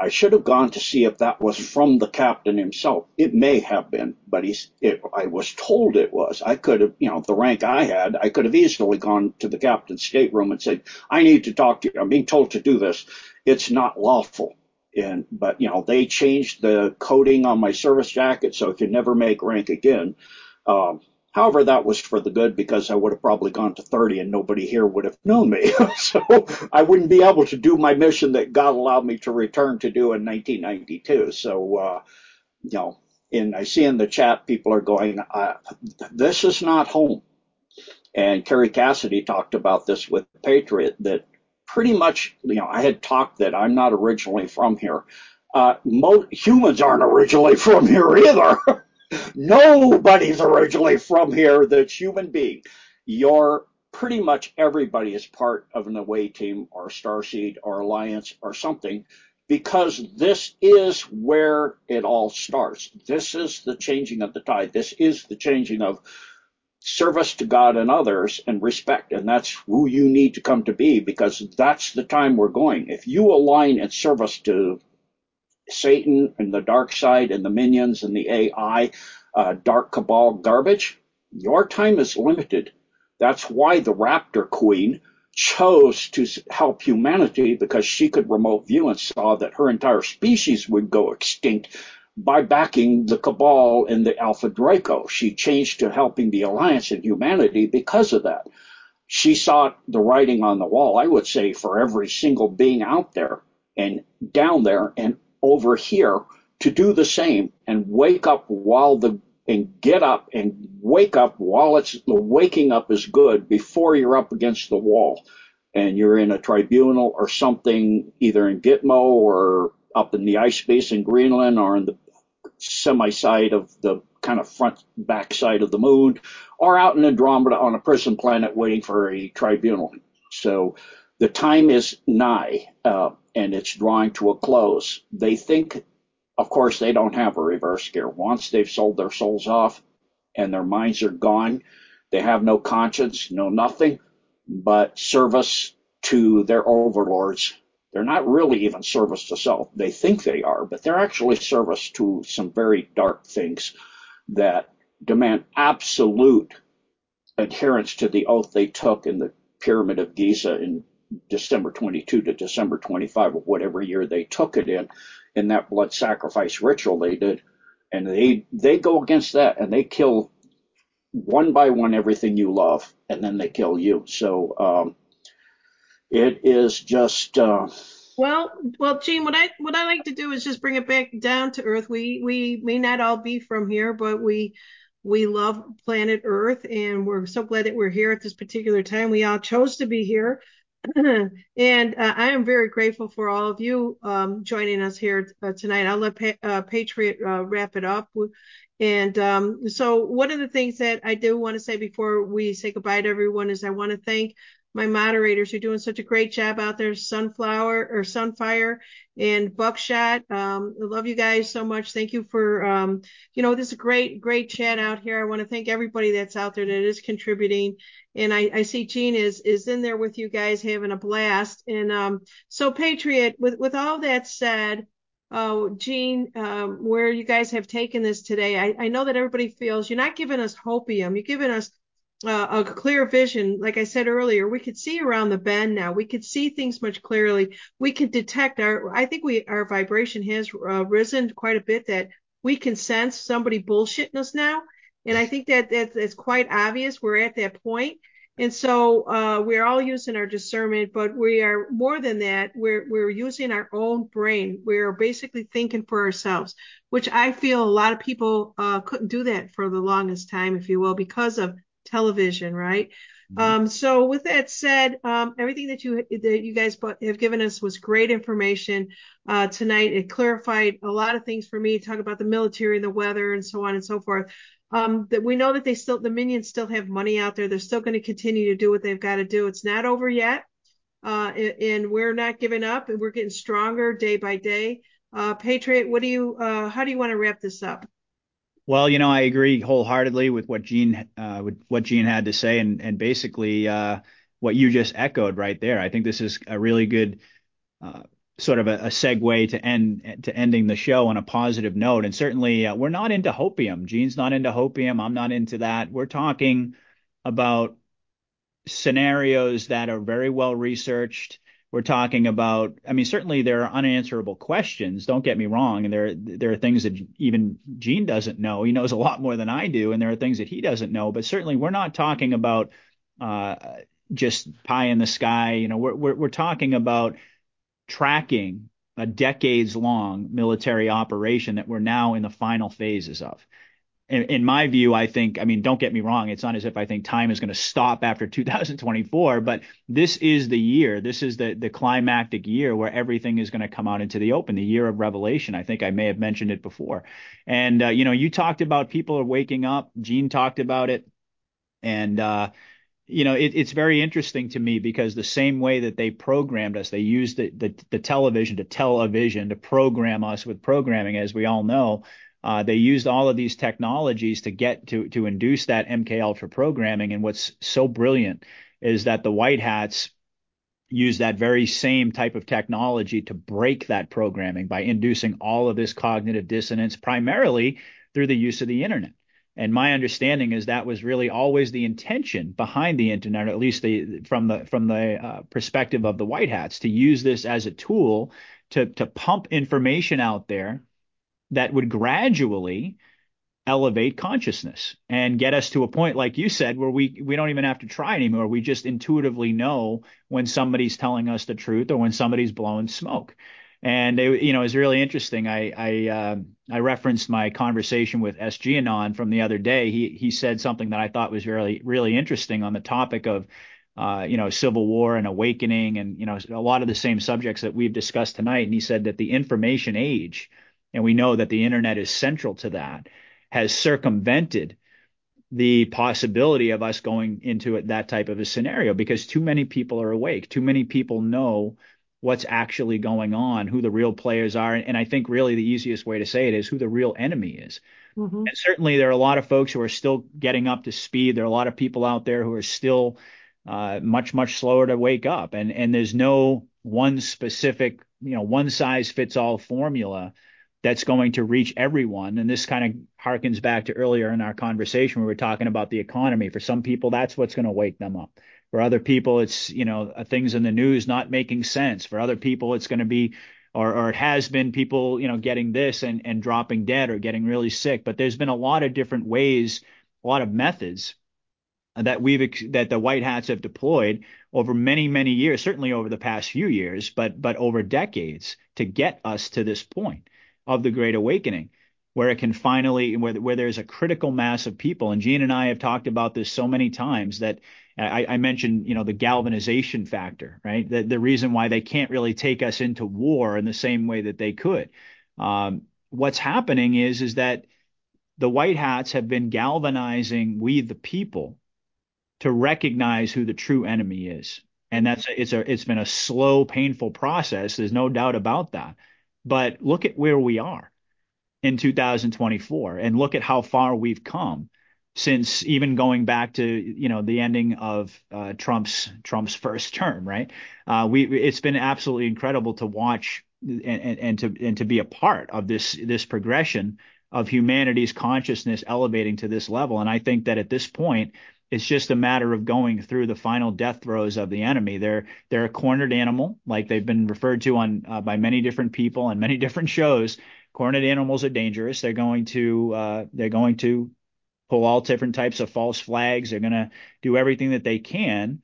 I should have gone to see if that was from the captain himself. It may have been, but he's, it, I was told it was. I could have, you know, the rank I had, I could have easily gone to the captain's stateroom and said, I need to talk to you. I'm being told to do this. It's not lawful. And, but, you know, they changed the coding on my service jacket so it could never make rank again. Um, However, that was for the good because I would have probably gone to 30 and nobody here would have known me. so I wouldn't be able to do my mission that God allowed me to return to do in 1992. So, uh, you know, and I see in the chat people are going, uh, this is not home. And Kerry Cassidy talked about this with Patriot that pretty much, you know, I had talked that I'm not originally from here. Uh, mo- humans aren't originally from here either. Nobody's originally from here that's human being. You're pretty much everybody is part of an away team or Starseed or Alliance or something because this is where it all starts. This is the changing of the tide. This is the changing of service to God and others and respect. And that's who you need to come to be because that's the time we're going. If you align in service to Satan and the dark side and the minions and the AI, uh, dark cabal garbage, your time is limited. That's why the Raptor Queen chose to help humanity because she could remote view and saw that her entire species would go extinct by backing the cabal and the Alpha Draco. She changed to helping the Alliance and humanity because of that. She saw the writing on the wall, I would say, for every single being out there and down there and over here to do the same and wake up while the and get up and wake up while it's the waking up is good before you're up against the wall and you're in a tribunal or something either in Gitmo or up in the ice base in Greenland or in the semi side of the kind of front back side of the moon or out in Andromeda on a prison planet waiting for a tribunal. So the time is nigh. Uh, and it's drawing to a close. They think, of course, they don't have a reverse gear. Once they've sold their souls off and their minds are gone, they have no conscience, no nothing but service to their overlords. They're not really even service to self. They think they are, but they're actually service to some very dark things that demand absolute adherence to the oath they took in the Pyramid of Giza in December 22 to December 25 of whatever year they took it in, in that blood sacrifice ritual they did. And they, they go against that and they kill one by one everything you love and then they kill you. So, um, it is just, uh, well, well, Gene, what I what I like to do is just bring it back down to earth. We we may not all be from here, but we we love planet Earth, and we're so glad that we're here at this particular time. We all chose to be here, and uh, I am very grateful for all of you um, joining us here uh, tonight. I'll let pa- uh, Patriot uh, wrap it up. And um, so, one of the things that I do want to say before we say goodbye to everyone is I want to thank my moderators are doing such a great job out there. Sunflower or Sunfire and Buckshot. Um, I love you guys so much. Thank you for, um, you know, this is a great, great chat out here. I want to thank everybody that's out there that is contributing. And I, I see Gene is, is in there with you guys having a blast. And, um, so Patriot, with, with all that said, Oh, Gene, um, where you guys have taken this today, I, I know that everybody feels you're not giving us hopium. You're giving us uh, a clear vision. Like I said earlier, we could see around the bend now. We could see things much clearly. We can detect our, I think we, our vibration has uh, risen quite a bit that we can sense somebody bullshitting us now. And I think that that's, that's quite obvious. We're at that point. And so uh, we're all using our discernment, but we are more than that. We're we're using our own brain. We're basically thinking for ourselves, which I feel a lot of people uh, couldn't do that for the longest time, if you will, because of television, right? Mm-hmm. Um, so with that said, um, everything that you that you guys have given us was great information uh, tonight. It clarified a lot of things for me. Talk about the military and the weather and so on and so forth um, that we know that they still the minions still have money out there. They're still going to continue to do what they've got to do. It's not over yet, uh, and, and, we're not giving up, and we're getting stronger day by day. Uh, Patriot, what do you? Uh, how do you want to wrap this up? Well, you know, I agree wholeheartedly with what Gene uh, with what Gene had to say, and and basically uh, what you just echoed right there. I think this is a really good uh, sort of a, a, segue to end to ending the show on a positive note. And certainly, uh, we're not into hopium. Gene's not into hopium. I'm not into that. We're talking about scenarios that are very well researched. We're talking about. I mean, certainly there are unanswerable questions. Don't get me wrong. And there there are things that even Gene doesn't know. He knows a lot more than I do, and there are things that he doesn't know. But certainly, we're not talking about. Uh, just pie in the sky, you know, we're, we're, we're talking about tracking a decades long military operation that we're now in the final phases of. In, in, my view, I think, I mean, don't get me wrong, it's not as if I think time is going to stop after 2024, but this is the year, this is the, the climactic year where everything is going to come out into the open, the year of revelation. I think I may have mentioned it before. And, uh, you know, you talked about people are waking up, Gene talked about it. And, uh, you know, it, it's very interesting to me because the same way that they programmed us, they used the, the, the television to tell a vision to program us with programming, as we all know. Uh, they used all of these technologies to get to to induce that MK Ultra programming. And what's so brilliant is that the white hats use that very same type of technology to break that programming by inducing all of this cognitive dissonance, primarily through the use of the internet. And my understanding is that was really always the intention behind the internet, at least the, from the from the uh, perspective of the white hats, to use this as a tool to to pump information out there that would gradually elevate consciousness and get us to a point like you said where we we don't even have to try anymore we just intuitively know when somebody's telling us the truth or when somebody's blowing smoke and it, you know, it's really interesting. I I uh, I referenced my conversation with SG Anon from the other day. He he said something that I thought was really really interesting on the topic of uh, you know civil war and awakening, and you know a lot of the same subjects that we've discussed tonight. And he said that the information age, and we know that the internet is central to that, has circumvented the possibility of us going into it, that type of a scenario because too many people are awake. Too many people know what's actually going on, who the real players are. And I think really the easiest way to say it is who the real enemy is. Mm-hmm. And certainly there are a lot of folks who are still getting up to speed. There are a lot of people out there who are still uh, much, much slower to wake up. And, and there's no one specific, you know, one size fits all formula that's going to reach everyone. And this kind of harkens back to earlier in our conversation we were talking about the economy. For some people, that's what's going to wake them up. For other people, it's, you know, uh, things in the news not making sense. For other people, it's going to be, or, or it has been people, you know, getting this and, and dropping dead or getting really sick. But there's been a lot of different ways, a lot of methods that we've that the white hats have deployed over many many years certainly over the past few years but but over decades to get us to this point of the great awakening where it can finally where, where there's a critical mass of people and Gene and I have talked about this so many times that I, I, mentioned, you know, the galvanization factor, right? The, the reason why they can't really take us into war in the same way that they could. Um, what's happening is, is that the white hats have been galvanizing we, the people, to recognize who the true enemy is. And that's it's a it's been a slow, painful process. There's no doubt about that. But look at where we are in 2024, and look at how far we've come since even going back to you know the ending of uh, Trump's Trump's first term, right? Uh, we it's been absolutely incredible to watch and, and, and to and to be a part of this this progression of humanity's consciousness elevating to this level. And I think that at this point, it's just a matter of going through the final death throes of the enemy. They're they're a cornered animal, like they've been referred to on uh, by many different people and many different shows. Cornered animals are dangerous. They're going to uh, they're going to pull all different types of false flags. They're going to do everything that they can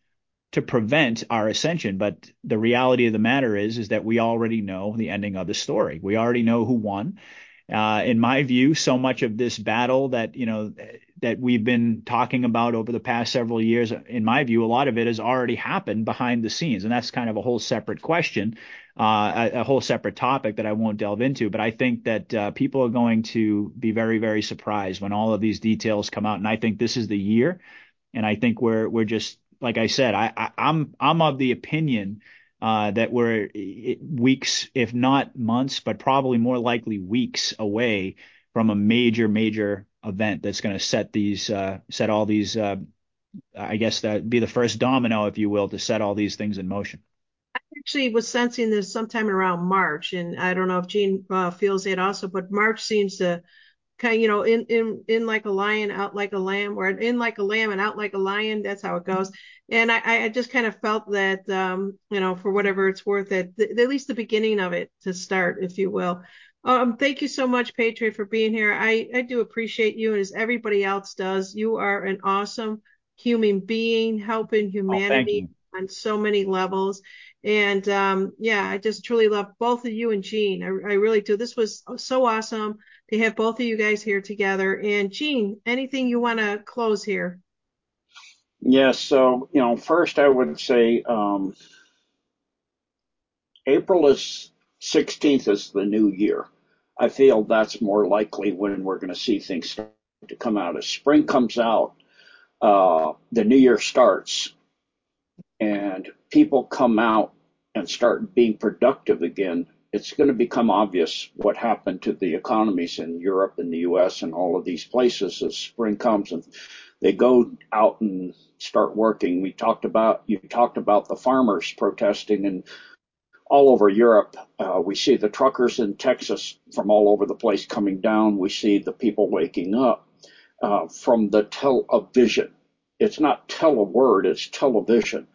to prevent our ascension. But the reality of the matter is, is that we already know the ending of the story. We already know who won. Uh, in my view, so much of this battle that you know that we've been talking about over the past several years, in my view, a lot of it has already happened behind the scenes, and that's kind of a whole separate question, uh, a, a, whole separate topic that I won't delve into. But I think that uh, people are going to be very, very surprised when all of these details come out, and I think this is the year, and I think we're we're just like I said, I, I I'm I'm of the opinion uh, that we're weeks, if not months, but probably more likely weeks away from a major, major event that's going to set these, uh, set all these, uh, I guess that be the first domino, if you will, to set all these things in motion. I actually was sensing this sometime around March, and I don't know if Gene uh, feels it also, but March seems to kind of, you know, in in in like a lion, out like a lamb, or in like a lamb and out like a lion. That's how it goes. And I, I just kind of felt that, um, you know, for whatever it's worth, that th- at least the beginning of it to start, if you will. Um, thank you so much, Patriot, for being here. I, I do appreciate you, and as everybody else does. You are an awesome human being, helping humanity oh, on so many levels. And um, yeah, I just truly love both of you and Gene. I, I really do. This was so awesome to have both of you guys here together. And Gene, anything you want to close here? Yes. So, you know, first I would say um, April is 16th is the new year. I feel that's more likely when we're going to see things start to come out. As spring comes out, uh, the new year starts, and people come out and start being productive again it's going to become obvious what happened to the economies in Europe and the US and all of these places as spring comes and they go out and start working. We talked about, you talked about the farmers protesting and all over Europe. Uh, we see the truckers in Texas from all over the place coming down. We see the people waking up uh, from the television. It's not tell a word, it's television.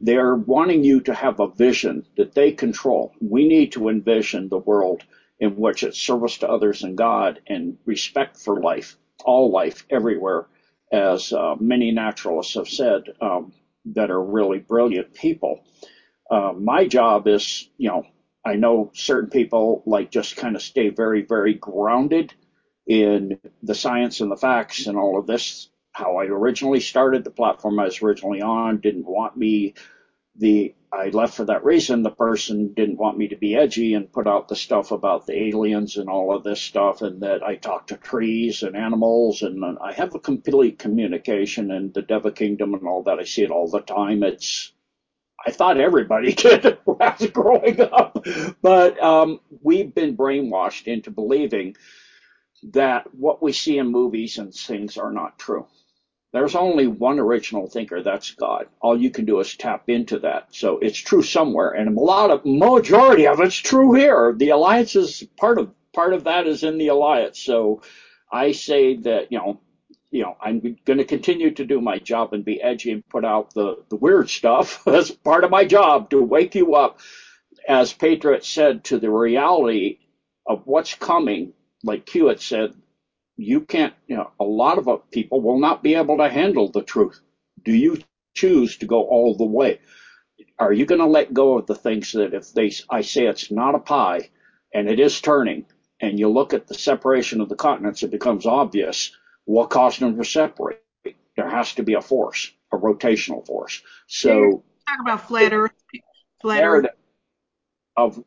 They're wanting you to have a vision that they control. We need to envision the world in which it's service to others and God and respect for life, all life, everywhere, as uh, many naturalists have said um, that are really brilliant people. Uh, my job is, you know, I know certain people like just kind of stay very, very grounded in the science and the facts and all of this how I originally started. The platform I was originally on didn't want me. The I left for that reason. The person didn't want me to be edgy and put out the stuff about the aliens and all of this stuff, and that I talk to trees and animals, and I have a complete communication in the Deva Kingdom and all that. I see it all the time. It's I thought everybody did when growing up, but um, we've been brainwashed into believing that what we see in movies and things are not true. There's only one original thinker, that's God. All you can do is tap into that. So it's true somewhere, and a lot of majority of it's true here. The alliance is part of part of that is in the alliance. So I say that you know, you know, I'm going to continue to do my job and be edgy and put out the the weird stuff. That's part of my job to wake you up, as Patriot said, to the reality of what's coming like Hewitt said, you can't, you know, a lot of people will not be able to handle the truth. Do you choose to go all the way? Are you going to let go of the things that if they, I say it's not a pie and it is turning and you look at the separation of the continents, it becomes obvious what caused them to separate. There has to be a force, a rotational force. So talk about flat earth, flat earth. Of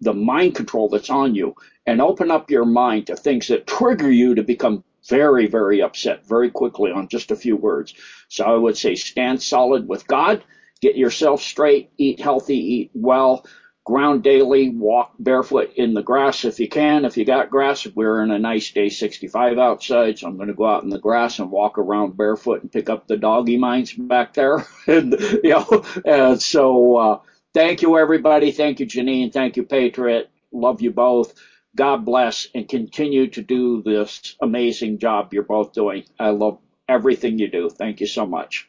the mind control that's on you and open up your mind to things that trigger you to become very, very upset very quickly on just a few words. So I would say stand solid with God, get yourself straight, eat healthy, eat well, ground daily, walk barefoot in the grass if you can. If you got grass, we're in a nice day 65 outside, so I'm going to go out in the grass and walk around barefoot and pick up the doggy minds back there. and, you know, and so, uh, thank you everybody. Thank you, Janine. Thank you, Patriot. Love you both. God bless and continue to do this amazing job you're both doing. I love everything you do. Thank you so much.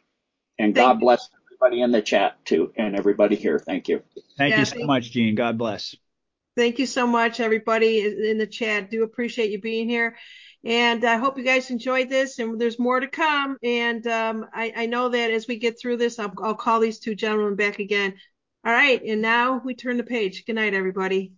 And thank God bless everybody in the chat too and everybody here. Thank you. Thank yeah, you so thank much, Gene. God bless. Thank you so much, everybody in the chat. Do appreciate you being here. And I hope you guys enjoyed this, and there's more to come. And um, I, I, know that as we get through this, I'll, I'll call these two gentlemen back again. All right, and now we turn the page. Good night, everybody.